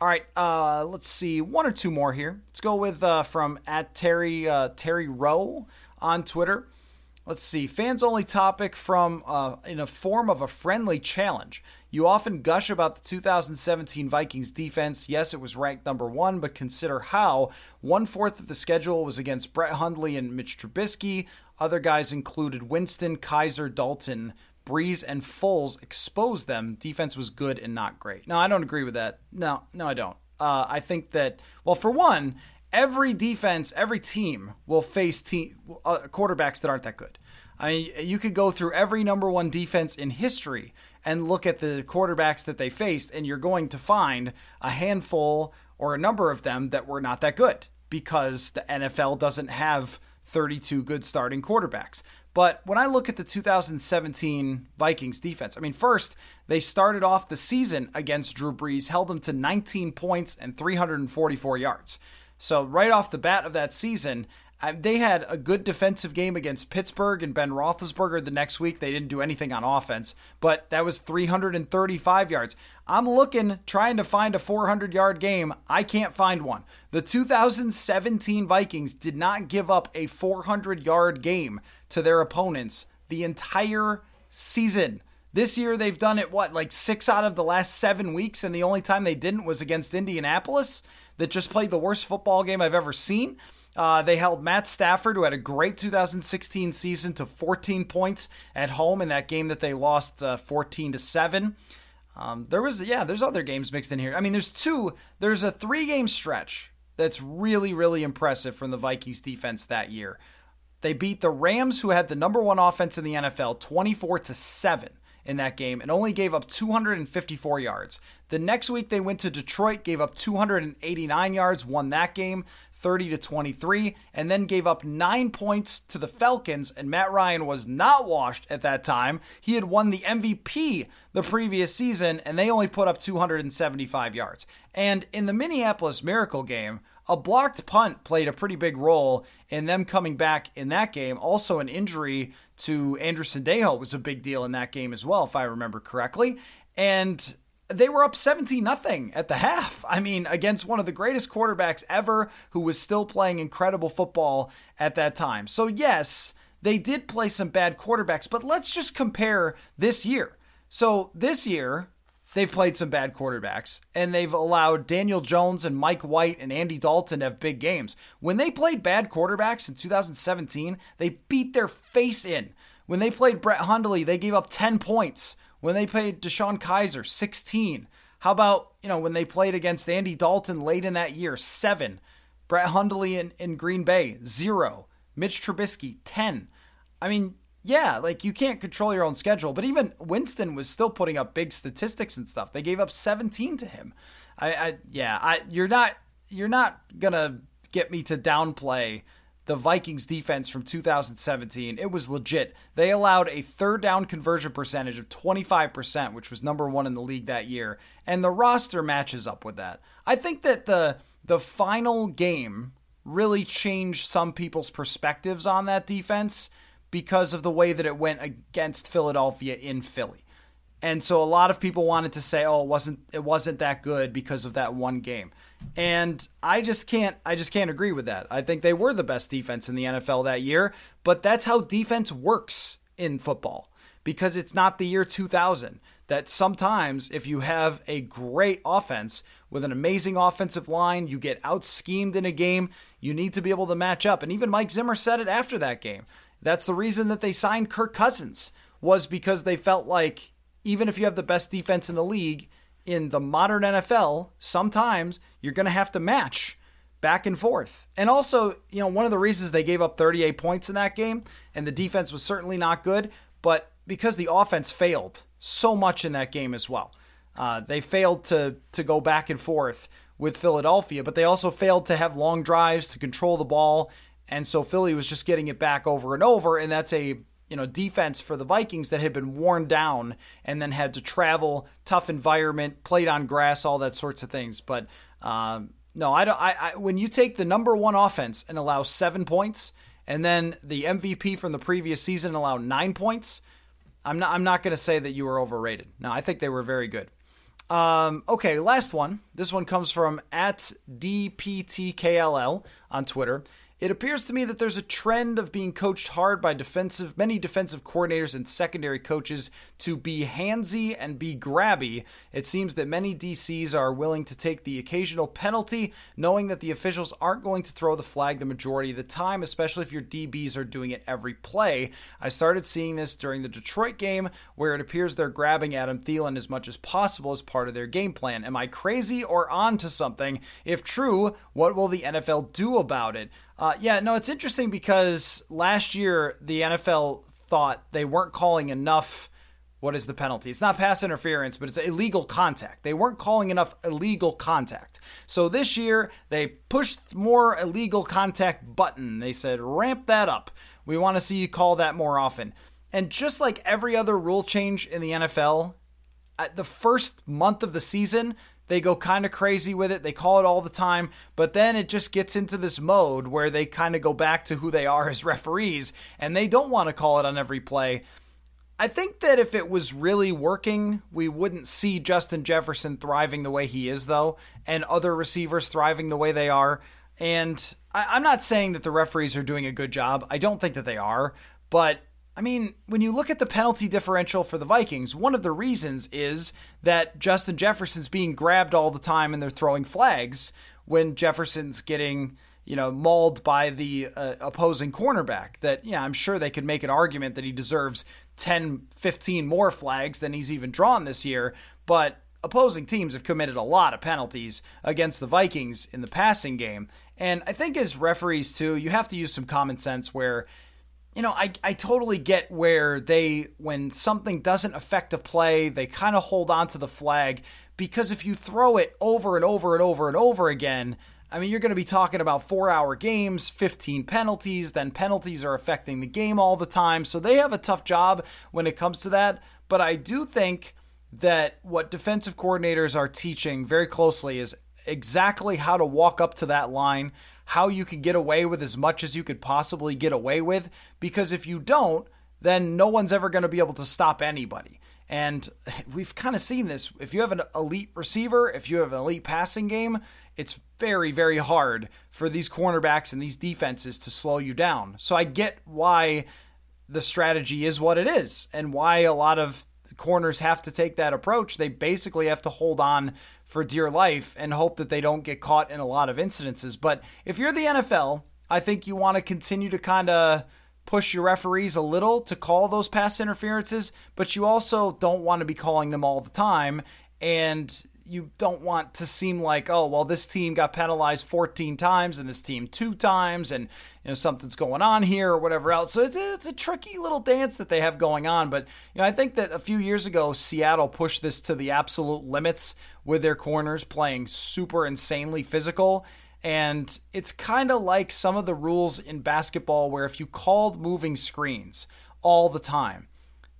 All right, uh, let's see one or two more here. Let's go with uh, from at Terry uh, Terry Rowe on Twitter. Let's see fans only topic from uh, in a form of a friendly challenge. You often gush about the 2017 Vikings defense. Yes, it was ranked number one, but consider how one fourth of the schedule was against Brett Hundley and Mitch Trubisky. Other guys included Winston, Kizer, Dalton, Brees, and Foles exposed them. Defense was good and not great. No, I don't agree with that. No, no, I don't. Uh, I think that, well, for one, every defense, every team will face team uh, quarterbacks that aren't that good. I mean, you could go through every number one defense in history and look at the quarterbacks that they faced, and you're going to find a handful or a number of them that were not that good because the NFL doesn't have 32 good starting quarterbacks. But when I look at the 2017 Vikings defense, I mean, first, they started off the season against Drew Brees, held him to 19 points and 344 yards. So, right off the bat of that season, uh, they had a good defensive game against Pittsburgh and Ben Roethlisberger the next week. They didn't do anything on offense, but that was 335 yards. I'm looking, trying to find a 400 yard game. I can't find one. The 2017 Vikings did not give up a 400 yard game to their opponents the entire season. This year they've done it, what, like six out of the last seven weeks, and the only time they didn't was against Indianapolis? that just played the worst football game I've ever seen. Uh, they held Matt Stafford, who had a great 2016 season, to 14 points at home in that game that they lost uh, 14 to seven. Um, there was yeah, there's other games mixed in here. I mean, there's two. There's a three game stretch that's really really impressive from the Vikings defense that year. They beat the Rams, who had the number one offense in the NFL, 24 to seven in that game and only gave up 254 yards. The next week they went to Detroit, gave up 289 yards, won that game. 30 to 23 and then gave up 9 points to the Falcons and Matt Ryan was not washed at that time. He had won the MVP the previous season and they only put up 275 yards. And in the Minneapolis Miracle game, a blocked punt played a pretty big role in them coming back in that game. Also, an injury to Andrew Sendejo was a big deal in that game as well, if I remember correctly. And they were up 17 nothing at the half. I mean, against one of the greatest quarterbacks ever who was still playing incredible football at that time. So, yes, they did play some bad quarterbacks, but let's just compare this year. So, this year, they've played some bad quarterbacks and they've allowed Daniel Jones and Mike White and Andy Dalton to have big games. When they played bad quarterbacks in 2017, they beat their face in. When they played Brett Hundley, they gave up 10 points. When they played DeShone Kizer, 16. How about, you know, when they played against Andy Dalton late in that year, 7. Brett Hundley in, in Green Bay, 0. Mitch Trubisky, 10. I mean, yeah, like you can't control your own schedule, but even Winston was still putting up big statistics and stuff. They gave up 17 to him. I, I yeah, I you're not you're not gonna get me to downplay the Vikings defense from 2017. It was legit. They allowed a third down conversion percentage of 25%, which was number 1 in the league that year, and the roster matches up with that. I think that the the final game really changed some people's perspectives on that defense because of the way that it went against Philadelphia in Philly. And so a lot of people wanted to say, "Oh, it wasn't it wasn't that good because of that one game." And I just can't I just can't agree with that. I think they were the best defense in the NFL that year, but that's how defense works in football because it's not the year 2000 that sometimes if you have a great offense with an amazing offensive line, you get out schemed in a game, you need to be able to match up. And even Mike Zimmer said it after that game. That's the reason that they signed Kirk Cousins was because they felt like even if you have the best defense in the league, in the modern NFL, sometimes you're going to have to match back and forth. And also, you know, one of the reasons they gave up 38 points in that game, and the defense was certainly not good, but because the offense failed so much in that game as well. Uh, they failed to to go back and forth with Philadelphia, but they also failed to have long drives to control the ball, and so Philly was just getting it back over and over, and that's a you know defense for the Vikings that had been worn down and then had to travel, tough environment, played on grass, all that sorts of things. But um, no, I don't. I, I when you take the number one offense and allow seven points, and then the MVP from the previous season allow nine points, I'm not. I'm not going to say that you were overrated. No, I think they were very good. Um, okay, last one. This one comes from at DPTKLL on Twitter. It appears to me that there's a trend of being coached hard by defensive many defensive coordinators and secondary coaches to be handsy and be grabby. It seems that many DCs are willing to take the occasional penalty, knowing that the officials aren't going to throw the flag the majority of the time, especially if your DBs are doing it every play. I started seeing this during the Detroit game, where it appears they're grabbing Adam Thielen as much as possible as part of their game plan. Am I crazy or on to something? If true, what will the NFL do about it? Uh, yeah, no, it's interesting because last year the NFL thought they weren't calling enough. What is the penalty? It's not pass interference, but it's illegal contact. They weren't calling enough illegal contact. So this year they pushed more illegal contact button. They said ramp that up. We want to see you call that more often. And just like every other rule change in the NFL, at the first month of the season, they go kind of crazy with it. They call it all the time, but then it just gets into this mode where they kind of go back to who they are as referees and they don't want to call it on every play. I think that if it was really working, we wouldn't see Justin Jefferson thriving the way he is, though, and other receivers thriving the way they are. And I, am not saying that the referees are doing a good job. I don't think that they are. But I mean, when you look at the penalty differential for the Vikings, one of the reasons is that Justin Jefferson's being grabbed all the time and they're throwing flags, when Jefferson's getting you know, mauled by the uh, opposing cornerback. That, yeah, I'm sure they could make an argument that he deserves 10, 15 more flags than he's even drawn this year. But opposing teams have committed a lot of penalties against the Vikings in the passing game. And I think as referees, too, you have to use some common sense where, you know, I, I totally get where they, when something doesn't affect a play, they kind of hold on to the flag because if you throw it over and over and over and over again, I mean, you're going to be talking about four hour games, 15 penalties, then penalties are affecting the game all the time. So they have a tough job when it comes to that. But I do think that what defensive coordinators are teaching very closely is exactly how to walk up to that line, how you could get away with as much as you could possibly get away with. Because if you don't, then no one's ever going to be able to stop anybody. And we've kind of seen this. If you have an elite receiver, if you have an elite passing game, it's very, very hard for these cornerbacks and these defenses to slow you down. So I get why the strategy is what it is and why a lot of corners have to take that approach. They basically have to hold on for dear life and hope that they don't get caught in a lot of incidences. But if you're the NFL, I think you want to continue to kind of push your referees a little to call those pass interferences, but you also don't want to be calling them all the time. And you don't want to seem like, oh, well, this team got penalized 14 times and this team two times, and you know something's going on here or whatever else. So it's a, it's a tricky little dance that they have going on. But you know, I think that a few years ago, Seattle pushed this to the absolute limits with their corners playing super insanely physical. And it's kind of like some of the rules in basketball where if you called moving screens all the time,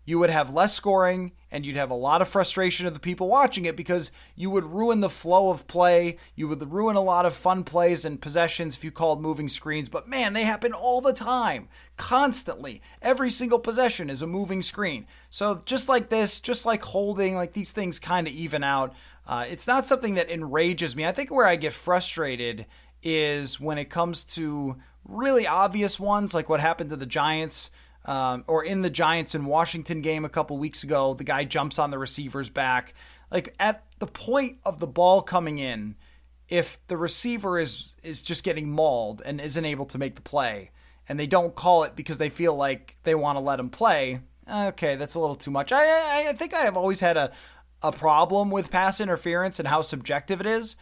you would have less scoring and you'd have a lot of frustration of the people watching it because you would ruin the flow of play. You would ruin a lot of fun plays and possessions if you called moving screens. But man, they happen all the time, constantly. Every single possession is a moving screen. So just like this, just like holding, like these things kind of even out. Uh, it's not something that enrages me. I think where I get frustrated is when it comes to really obvious ones, like what happened to the Giants. Um, or in the Giants and Washington game a couple weeks ago, the guy jumps on the receiver's back. Like at the point of the ball coming in, if the receiver is is just getting mauled and isn't able to make the play, and they don't call it because they feel like they want to let him play, okay, that's a little too much. I, I, I think I have always had a a problem with pass interference and how subjective it is.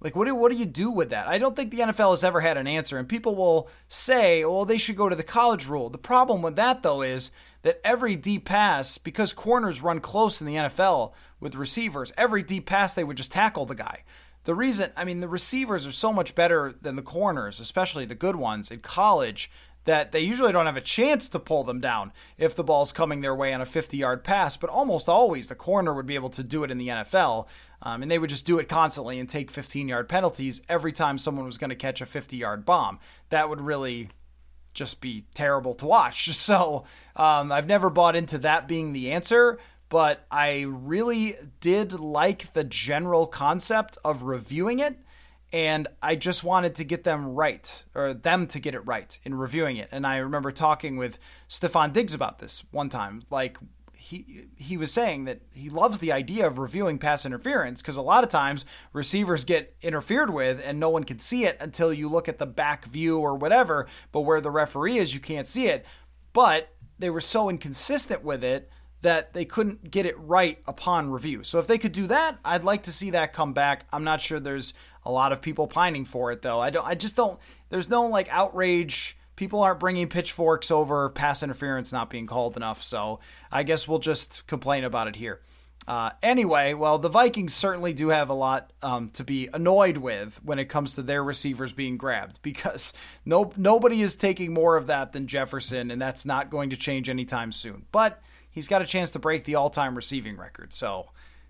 Like, what do, what do you do with that? I don't think the NFL has ever had an answer. And people will say, well, they should go to the college rule. The problem with that, though, is that every deep pass, because corners run close in the NFL with receivers, every deep pass, they would just tackle the guy. The reason, I mean, the receivers are so much better than the corners, especially the good ones in college, that they usually don't have a chance to pull them down if the ball's coming their way on a 50 yard pass, but almost always the corner would be able to do it in the NFL. Um, and they would just do it constantly and take 15 yard penalties every time someone was going to catch a 50 yard bomb. That would really just be terrible to watch. So um, I've never bought into that being the answer, but I really did like the general concept of reviewing it and I just wanted to get them right, or them to get it right in reviewing it. And I remember talking with Stefon Diggs about this one time. Like he he was saying that he loves the idea of reviewing pass interference because a lot of times receivers get interfered with and no one can see it until you look at the back view or whatever. But where the referee is, you can't see it. But they were so inconsistent with it that they couldn't get it right upon review. So if they could do that, I'd like to see that come back. I'm not sure there's a lot of people pining for it though. I don't I just don't there's no like outrage people aren't bringing pitchforks over pass interference not being called enough. So I guess we'll just complain about it here. Uh, anyway, well, the Vikings certainly do have a lot um, to be annoyed with when it comes to their receivers being grabbed because no nobody is taking more of that than Jefferson, and that's not going to change anytime soon. But he's got a chance to break the all-time receiving record. So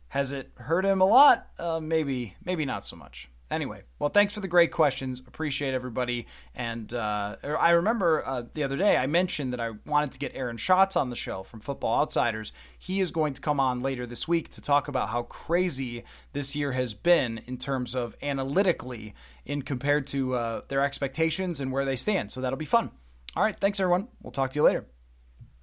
has it hurt him a lot? Uh, maybe, maybe not so much. Anyway, well, thanks for the great questions. Appreciate everybody. And uh, er, I remember uh, the other day I mentioned that I wanted to get Aaron Schatz on the show from Football Outsiders. He is going to come on later this week to talk about how crazy this year has been in terms of analytically in compared to uh, their expectations and where they stand. So that'll be fun. All right, thanks everyone. We'll talk to you later.